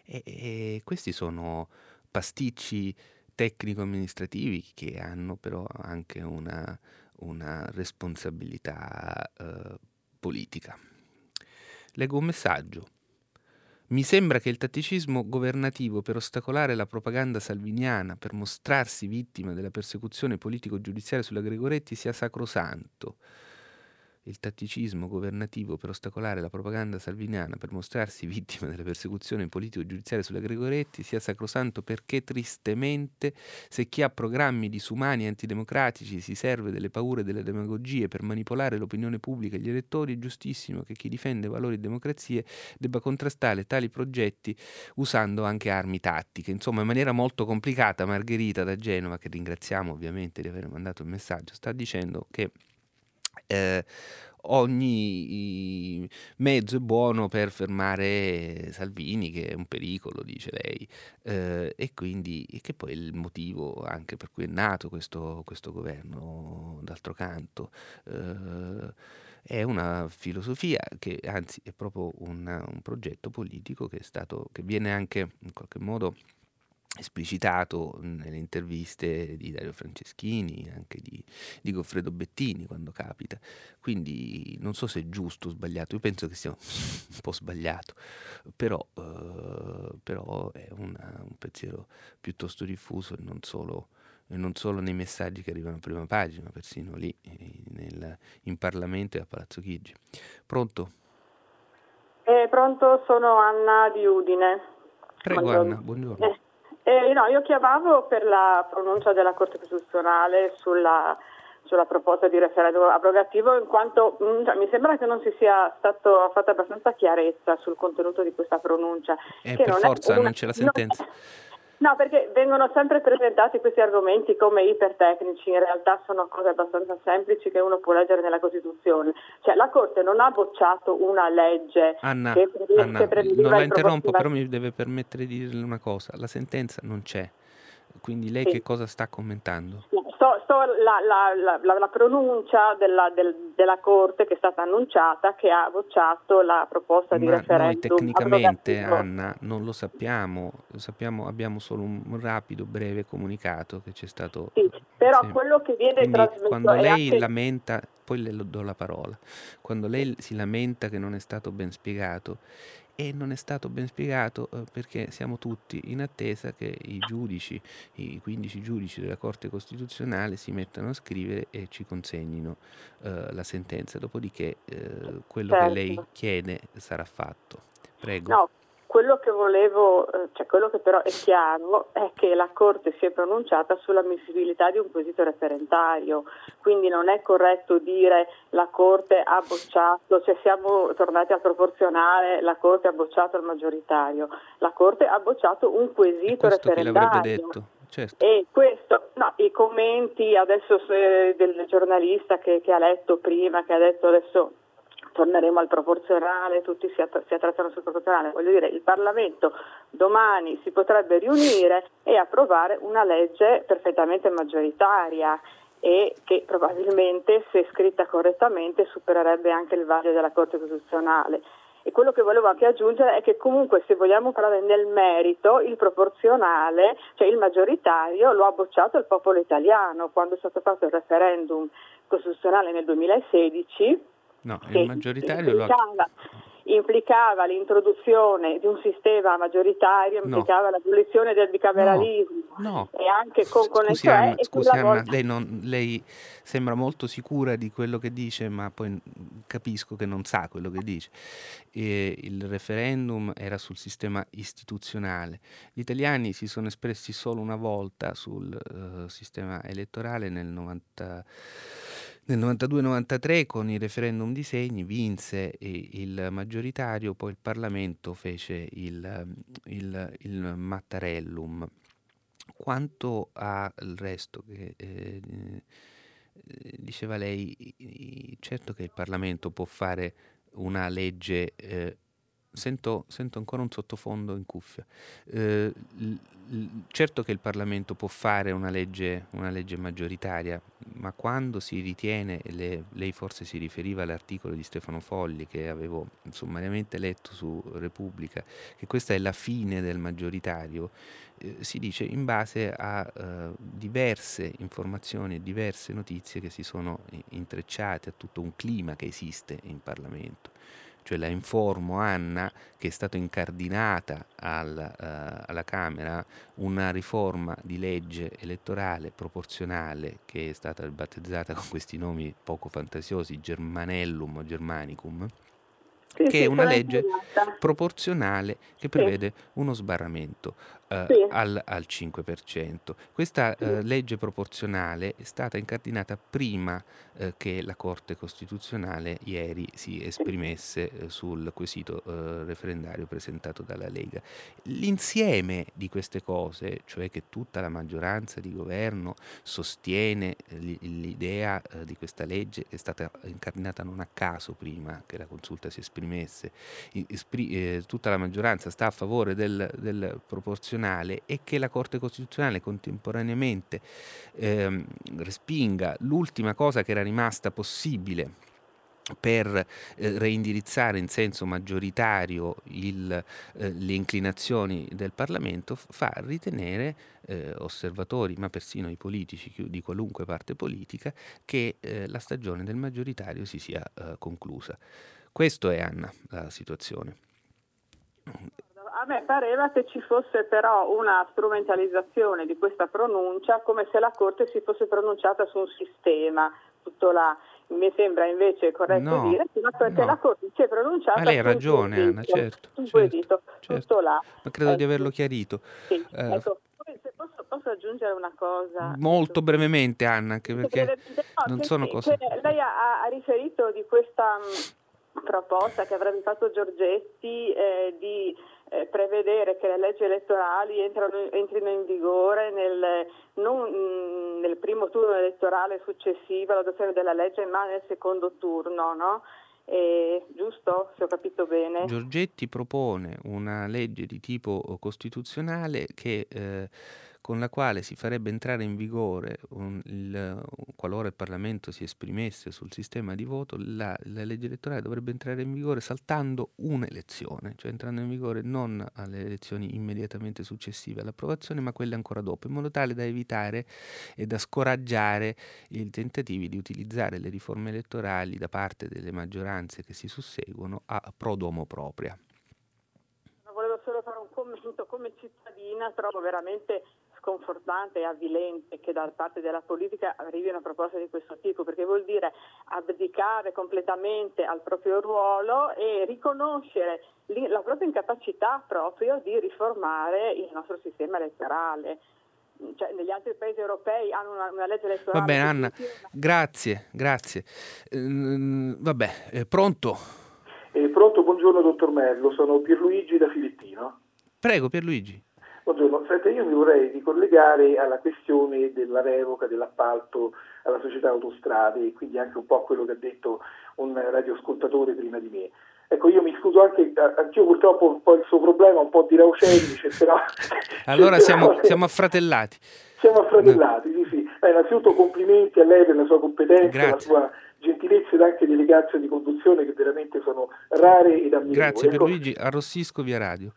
E, e questi sono pasticci tecnico-amministrativi che hanno però anche una, una responsabilità eh, politica. Leggo un messaggio. Mi sembra che il tatticismo governativo per ostacolare la propaganda salviniana, per mostrarsi vittima della persecuzione politico-giudiziaria sulla Gregoretti sia sacrosanto il tatticismo governativo per ostacolare la propaganda salviniana per mostrarsi vittima delle persecuzioni politico-giudiziarie sulla Gregoretti sia sacrosanto perché tristemente se chi ha programmi disumani e antidemocratici si serve delle paure e delle demagogie per manipolare l'opinione pubblica e gli elettori è giustissimo che chi difende valori e democrazie debba contrastare tali progetti usando anche armi tattiche. Insomma, in maniera molto complicata Margherita da Genova, che ringraziamo ovviamente di aver mandato il messaggio, sta dicendo che eh, ogni mezzo è buono per fermare Salvini, che è un pericolo, dice lei, eh, e quindi che poi è il motivo anche per cui è nato questo, questo governo, d'altro canto. Eh, è una filosofia che anzi è proprio una, un progetto politico che, stato, che viene anche in qualche modo esplicitato nelle interviste di Dario Franceschini, anche di, di, Goffredo Bettini quando capita. Quindi non so se è giusto o sbagliato, io penso che sia un po' sbagliato, però, eh, però è una, un pensiero piuttosto diffuso e non, solo, e non solo nei messaggi che arrivano a prima pagina, ma persino lì nel, in Parlamento e a Palazzo Chigi. Pronto? Eh, pronto, sono Anna di Udine. Prego buongiorno. Anna, buongiorno. Eh. Eh, no, io chiamavo per la pronuncia della Corte Costituzionale sulla, sulla proposta di referendum abrogativo in quanto mm, cioè, mi sembra che non si sia stato fatta abbastanza chiarezza sul contenuto di questa pronuncia. Eh, per non forza, una, non c'è la sentenza. Non, No, perché vengono sempre presentati questi argomenti come ipertecnici, in realtà sono cose abbastanza semplici che uno può leggere nella Costituzione. Cioè la Corte non ha bocciato una legge Anna, che, Anna, che non la interrompo, però mi deve permettere di dire una cosa, la sentenza non c'è. Quindi lei sì. che cosa sta commentando? Sto, sto la, la, la, la, pronuncia della, del, della, Corte che è stata annunciata che ha bocciato la proposta di Ma referendum. Noi tecnicamente, Anna, non lo sappiamo, lo sappiamo, abbiamo solo un rapido, breve comunicato che c'è stato. Sì, però sì. quello che viene Quindi, trasmesso quando lei anche... lamenta, poi le do la parola, quando lei si lamenta che non è stato ben spiegato e non è stato ben spiegato eh, perché siamo tutti in attesa che i giudici, i 15 giudici della Corte Costituzionale si mettano a scrivere e ci consegnino eh, la sentenza, dopodiché eh, quello certo. che lei chiede sarà fatto. Prego. No, quello che volevo, eh, cioè quello che però è chiaro è che la Corte si è pronunciata sull'ammissibilità di un quesito referentario, quindi non è corretto dire la Corte ha bocciato, cioè siamo tornati al proporzionale, la Corte ha bocciato il maggioritario, la Corte ha bocciato un quesito referentario. Certo. E questo, no, i commenti adesso del giornalista che, che ha letto prima, che ha detto adesso torneremo al proporzionale, tutti si, att- si attrezzano sul proporzionale, voglio dire il Parlamento domani si potrebbe riunire e approvare una legge perfettamente maggioritaria e che probabilmente se scritta correttamente supererebbe anche il vaglio della Corte Costituzionale. E quello che volevo anche aggiungere è che comunque se vogliamo parlare nel merito, il proporzionale, cioè il maggioritario, lo ha bocciato il popolo italiano quando è stato fatto il referendum costituzionale nel 2016 No, il maggioritario implicava, lo implicava l'introduzione di un sistema maggioritario, implicava no. l'abolizione del bicameralismo no. e anche con scusi, Anna, scusi Anna lei, non, lei, sembra molto sicura di quello che dice, ma poi capisco che non sa quello che dice. E il referendum era sul sistema istituzionale. Gli italiani si sono espressi solo una volta sul uh, sistema elettorale nel 90 nel 92-93 con il referendum di segni vinse il maggioritario, poi il Parlamento fece il, il, il Mattarellum. Quanto al resto, che, eh, diceva lei, certo che il Parlamento può fare una legge eh, sento, sento, ancora un sottofondo in cuffia. Eh, certo che il Parlamento può fare una legge, una legge maggioritaria, ma quando si ritiene, le, lei forse si riferiva all'articolo di Stefano Folli che avevo sommariamente letto su Repubblica, che questa è la fine del maggioritario, eh, si dice in base a eh, diverse informazioni e diverse notizie che si sono intrecciate a tutto un clima che esiste in Parlamento cioè la informo Anna che è stata incardinata al, uh, alla Camera una riforma di legge elettorale proporzionale che è stata battezzata con questi nomi poco fantasiosi, Germanellum o Germanicum, sì, che sì, è una legge proporzionale che prevede sì. uno sbarramento eh, al, al, 5%. Questa eh, legge proporzionale è stata incardinata prima eh, che la Corte Costituzionale ieri si esprimesse eh, sul quesito eh, referendario presentato dalla Lega. L'insieme di queste cose, cioè che tutta la maggioranza di governo sostiene l'idea eh, di questa legge, che è stata incardinata non a caso prima che la consulta si esprimesse, espri- tutta la maggioranza sta a favore del, del proporzionale costituzionale e che la Corte Costituzionale contemporaneamente ehm, respinga l'ultima cosa che era rimasta possibile per eh, reindirizzare in senso maggioritario il, eh, le inclinazioni del Parlamento fa ritenere eh, osservatori, ma persino i politici di qualunque parte politica, che eh, la stagione del maggioritario si sia eh, conclusa. Questo è Anna la situazione a me pareva che ci fosse però una strumentalizzazione di questa pronuncia come se la Corte si fosse pronunciata su un sistema, tutto là. Mi sembra invece corretto no, dire perché no. la Corte si è pronunciata Ma lei ha ragione, Anna, certo. Certo, certo. tutto là. Ma credo eh, di averlo chiarito. Sì, eh, ecco. Posso, posso, aggiungere una cosa? Molto brevemente, Anna, anche perché no, non che, sono cose... lei ha, ha, riferito di questa mh, proposta che avrebbe fatto Giorgetti eh, di eh, prevedere che le leggi elettorali entrano, entrino in vigore nel, non mh, nel primo turno elettorale successivo all'adozione della legge, ma nel secondo turno, no? Eh, giusto? Se ho capito bene. Giorgetti propone una legge di tipo costituzionale che eh, con la quale si farebbe entrare in vigore, un, il, qualora il Parlamento si esprimesse sul sistema di voto, la, la, legge elettorale dovrebbe entrare in vigore saltando un'elezione, cioè entrando in vigore non alle elezioni immediatamente successive all'approvazione, ma quelle ancora dopo, in modo tale da evitare e da scoraggiare i tentativi di utilizzare le riforme elettorali da parte delle maggioranze che si susseguono a pro domo propria. Volevo solo fare un commento come cittadina, trovo veramente sconfortante e avvilente che da parte della politica arrivi una proposta di questo tipo, perché vuol dire abdicare completamente al proprio ruolo e riconoscere la propria incapacità proprio di riformare il nostro sistema elettorale. Cioè, negli altri paesi europei hanno una, una legge elettorale. Va bene, Anna, grazie, grazie. Uh, vabbè, eh, pronto? Eh, pronto, buongiorno dottor Merlo, sono Pierluigi da Filippino. Prego, Pierluigi. Buongiorno, senta, io mi vorrei ricollegare alla questione della revoca dell'appalto alla società autostrade e quindi anche un po' a quello che ha detto un radioascoltatore prima di me. Ecco, io mi scuso anche, anch'io purtroppo un po' il suo problema, un po' di raucellice, però... allora siamo, siamo, affratellati. Siamo affratellati, sì, sì. Eh, innanzitutto complimenti a lei per la sua competenza, Grazie. la sua gentilezza ed anche l'eleganza di conduzione che veramente sono rare ed ammirevoli. Grazie ecco. Luigi, arrossisco via radio.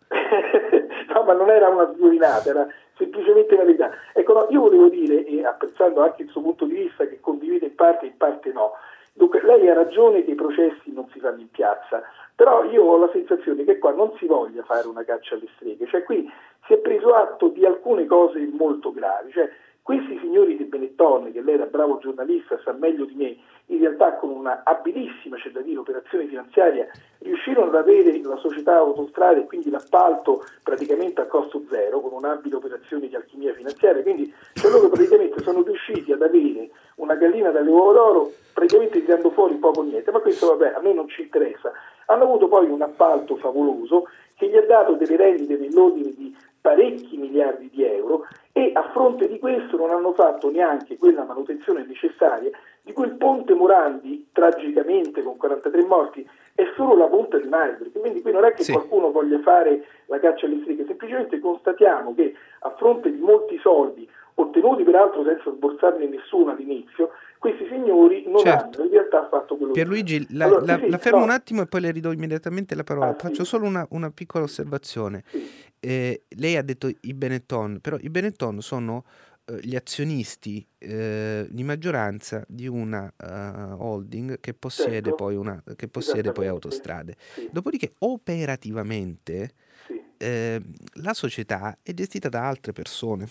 Ma non era una sviolinata, era semplicemente una verità. Ecco, no, io volevo dire, e apprezzando anche il suo punto di vista, che condivide in parte e in parte no, dunque lei ha ragione che i processi non si fanno in piazza, però io ho la sensazione che qua non si voglia fare una caccia alle streghe, cioè qui si è preso atto di alcune cose molto gravi, cioè questi signori di Benetton, che lei da bravo giornalista sa meglio di me, in realtà con una abilissima, c'è da dire, operazione finanziaria, riuscirono ad avere la società autostrade e quindi l'appalto praticamente a costo zero, con un'abile operazione di alchimia finanziaria. Quindi cioè loro praticamente sono riusciti ad avere una gallina dalle uova d'oro praticamente tirando fuori poco niente, ma questo vabbè, a noi non ci interessa. Hanno avuto poi un appalto favoloso che gli ha dato delle rendite nell'ordine di parecchi miliardi di euro e a fronte di questo non hanno fatto neanche quella manutenzione necessaria di quel ponte Morandi, tragicamente con 43 morti, è solo la punta di iceberg. Quindi qui non è che sì. qualcuno voglia fare la caccia alle streghe, semplicemente constatiamo che a fronte di molti soldi, ottenuti peraltro senza sborsarne nessuno all'inizio, questi signori non certo. hanno in realtà fatto quello Pierluigi, che la, allora, la, sì, la fermo no. un attimo e poi le ridò immediatamente la parola. Ah, Faccio sì. solo una, una, piccola osservazione. Sì. Eh, lei ha detto i Benetton, però i Benetton sono eh, gli azionisti eh, di maggioranza di una uh, holding che possiede, certo. poi, una, che possiede poi autostrade. Dopodiché operativamente eh, la società è gestita da altre persone.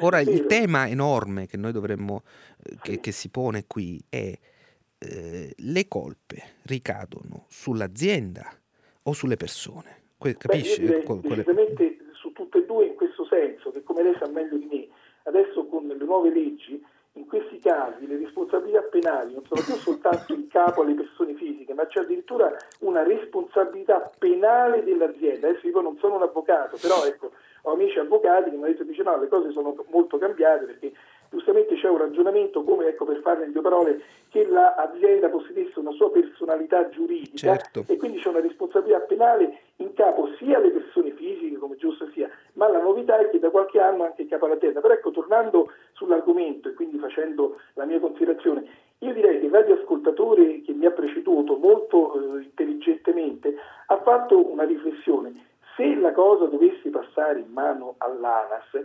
Ora il tema enorme che noi dovremmo, eh, che, che si pone qui è eh, le colpe ricadono sull'azienda o sulle persone? Que- capisci? Beh, decisamente su tutte e due in questo senso, che come lei sa meglio di me, adesso con le nuove leggi, in questi casi le responsabilità penali non sono più soltanto in capo alle persone fisiche, ma c'è addirittura una responsabilità penale dell'azienda. Adesso io non sono un avvocato, però ecco, ho amici avvocati che mi hanno detto dice, no, le cose sono molto cambiate perché giustamente c'è un ragionamento come, ecco, per farne due parole, che l'azienda possedesse una sua personalità giuridica certo. e quindi c'è una responsabilità penale in capo sia alle persone fisiche, come giusto sia, ma la novità è che da qualche anno anche in capo all'azienda. Però ecco, tornando sull'argomento e quindi facendo la mia considerazione, io direi che il radioascoltatore che mi ha preceduto molto eh, intelligentemente ha fatto una riflessione se la cosa dovesse passare in mano all'ANAS,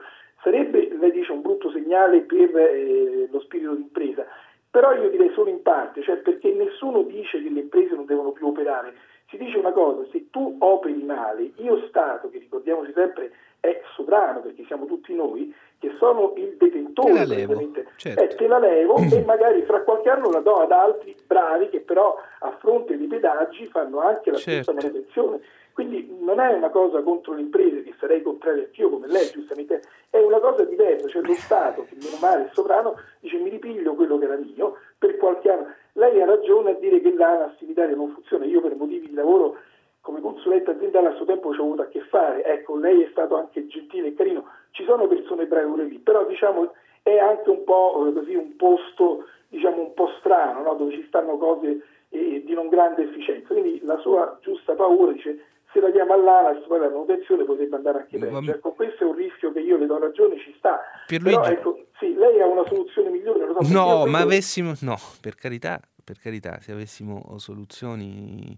sarebbe, lei dice, un brutto segnale per eh, lo spirito d'impresa, però io direi solo in parte, cioè perché nessuno dice che le imprese non devono più operare, si dice una cosa, se tu operi male, io Stato, che ricordiamoci sempre è sovrano, perché siamo tutti noi, che sono il detentore, te la levo, certo. eh, te la levo e magari fra qualche anno la do ad altri bravi che però a fronte dei pedaggi fanno anche la certo. stessa manutenzione. Quindi non è una cosa contro le imprese, che sarei contrario anch'io come lei giustamente, è una cosa diversa, cioè lo Stato, che meno male è sovrano, dice mi ripiglio quello che era mio per qualche anno. Lei ha ragione a dire che l'ANAS in Italia non funziona, io per motivi di lavoro come consulente aziendale a suo tempo ci ho avuto a che fare, ecco, lei è stato anche gentile e carino, ci sono persone brave lì, però diciamo è anche un po' eh, così un posto diciamo un po' strano, no? dove ci stanno cose eh, di non grande efficienza, quindi la sua giusta paura dice se la diamo all'ANAS poi la manutenzione potrebbe andare anche peggio. Ecco, questo è un rischio che io le do ragione, ci sta. Però ecco, sì, lei ha una soluzione migliore. So, no, ma avessimo... No, per carità, per carità, se avessimo soluzioni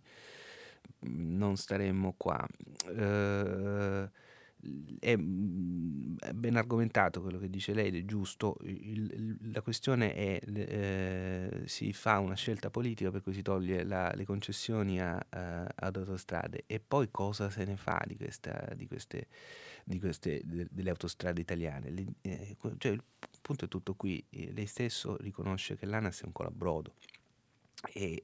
non staremmo qua. Uh, è, mm, è, ben argomentato quello che dice lei, ed è giusto. Il, la questione è eh, si fa una scelta politica per cui si toglie la, le concessioni a, a, ad autostrade e poi cosa se ne fa di, questa, di queste, di queste de, delle autostrade italiane? Le, eh, cioè, il punto è tutto qui. Lei stesso riconosce che l'ANAS è un colabrodo e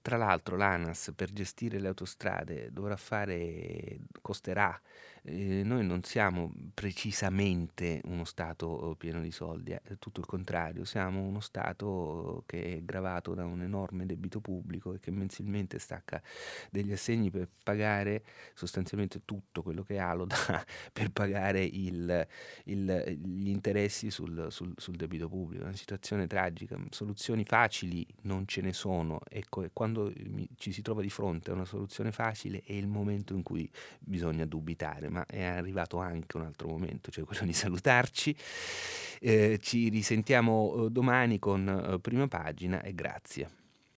tra l'altro l'ANAS per gestire le autostrade dovrà fare, costerà eh, noi non siamo precisamente uno Stato pieno di soldi, è tutto il contrario, siamo uno Stato che è gravato da un enorme debito pubblico e che mensilmente stacca degli assegni per pagare sostanzialmente tutto quello che ha, lo dà per pagare il, il, gli interessi sul, sul, sul, debito pubblico. È una situazione tragica, soluzioni facili non ce ne sono, ecco, e quando ci si trova di fronte a una soluzione facile è il momento in cui bisogna dubitare ma è arrivato anche un altro momento, cioè quello di salutarci. Eh, ci risentiamo eh, domani con eh, prima pagina e grazie.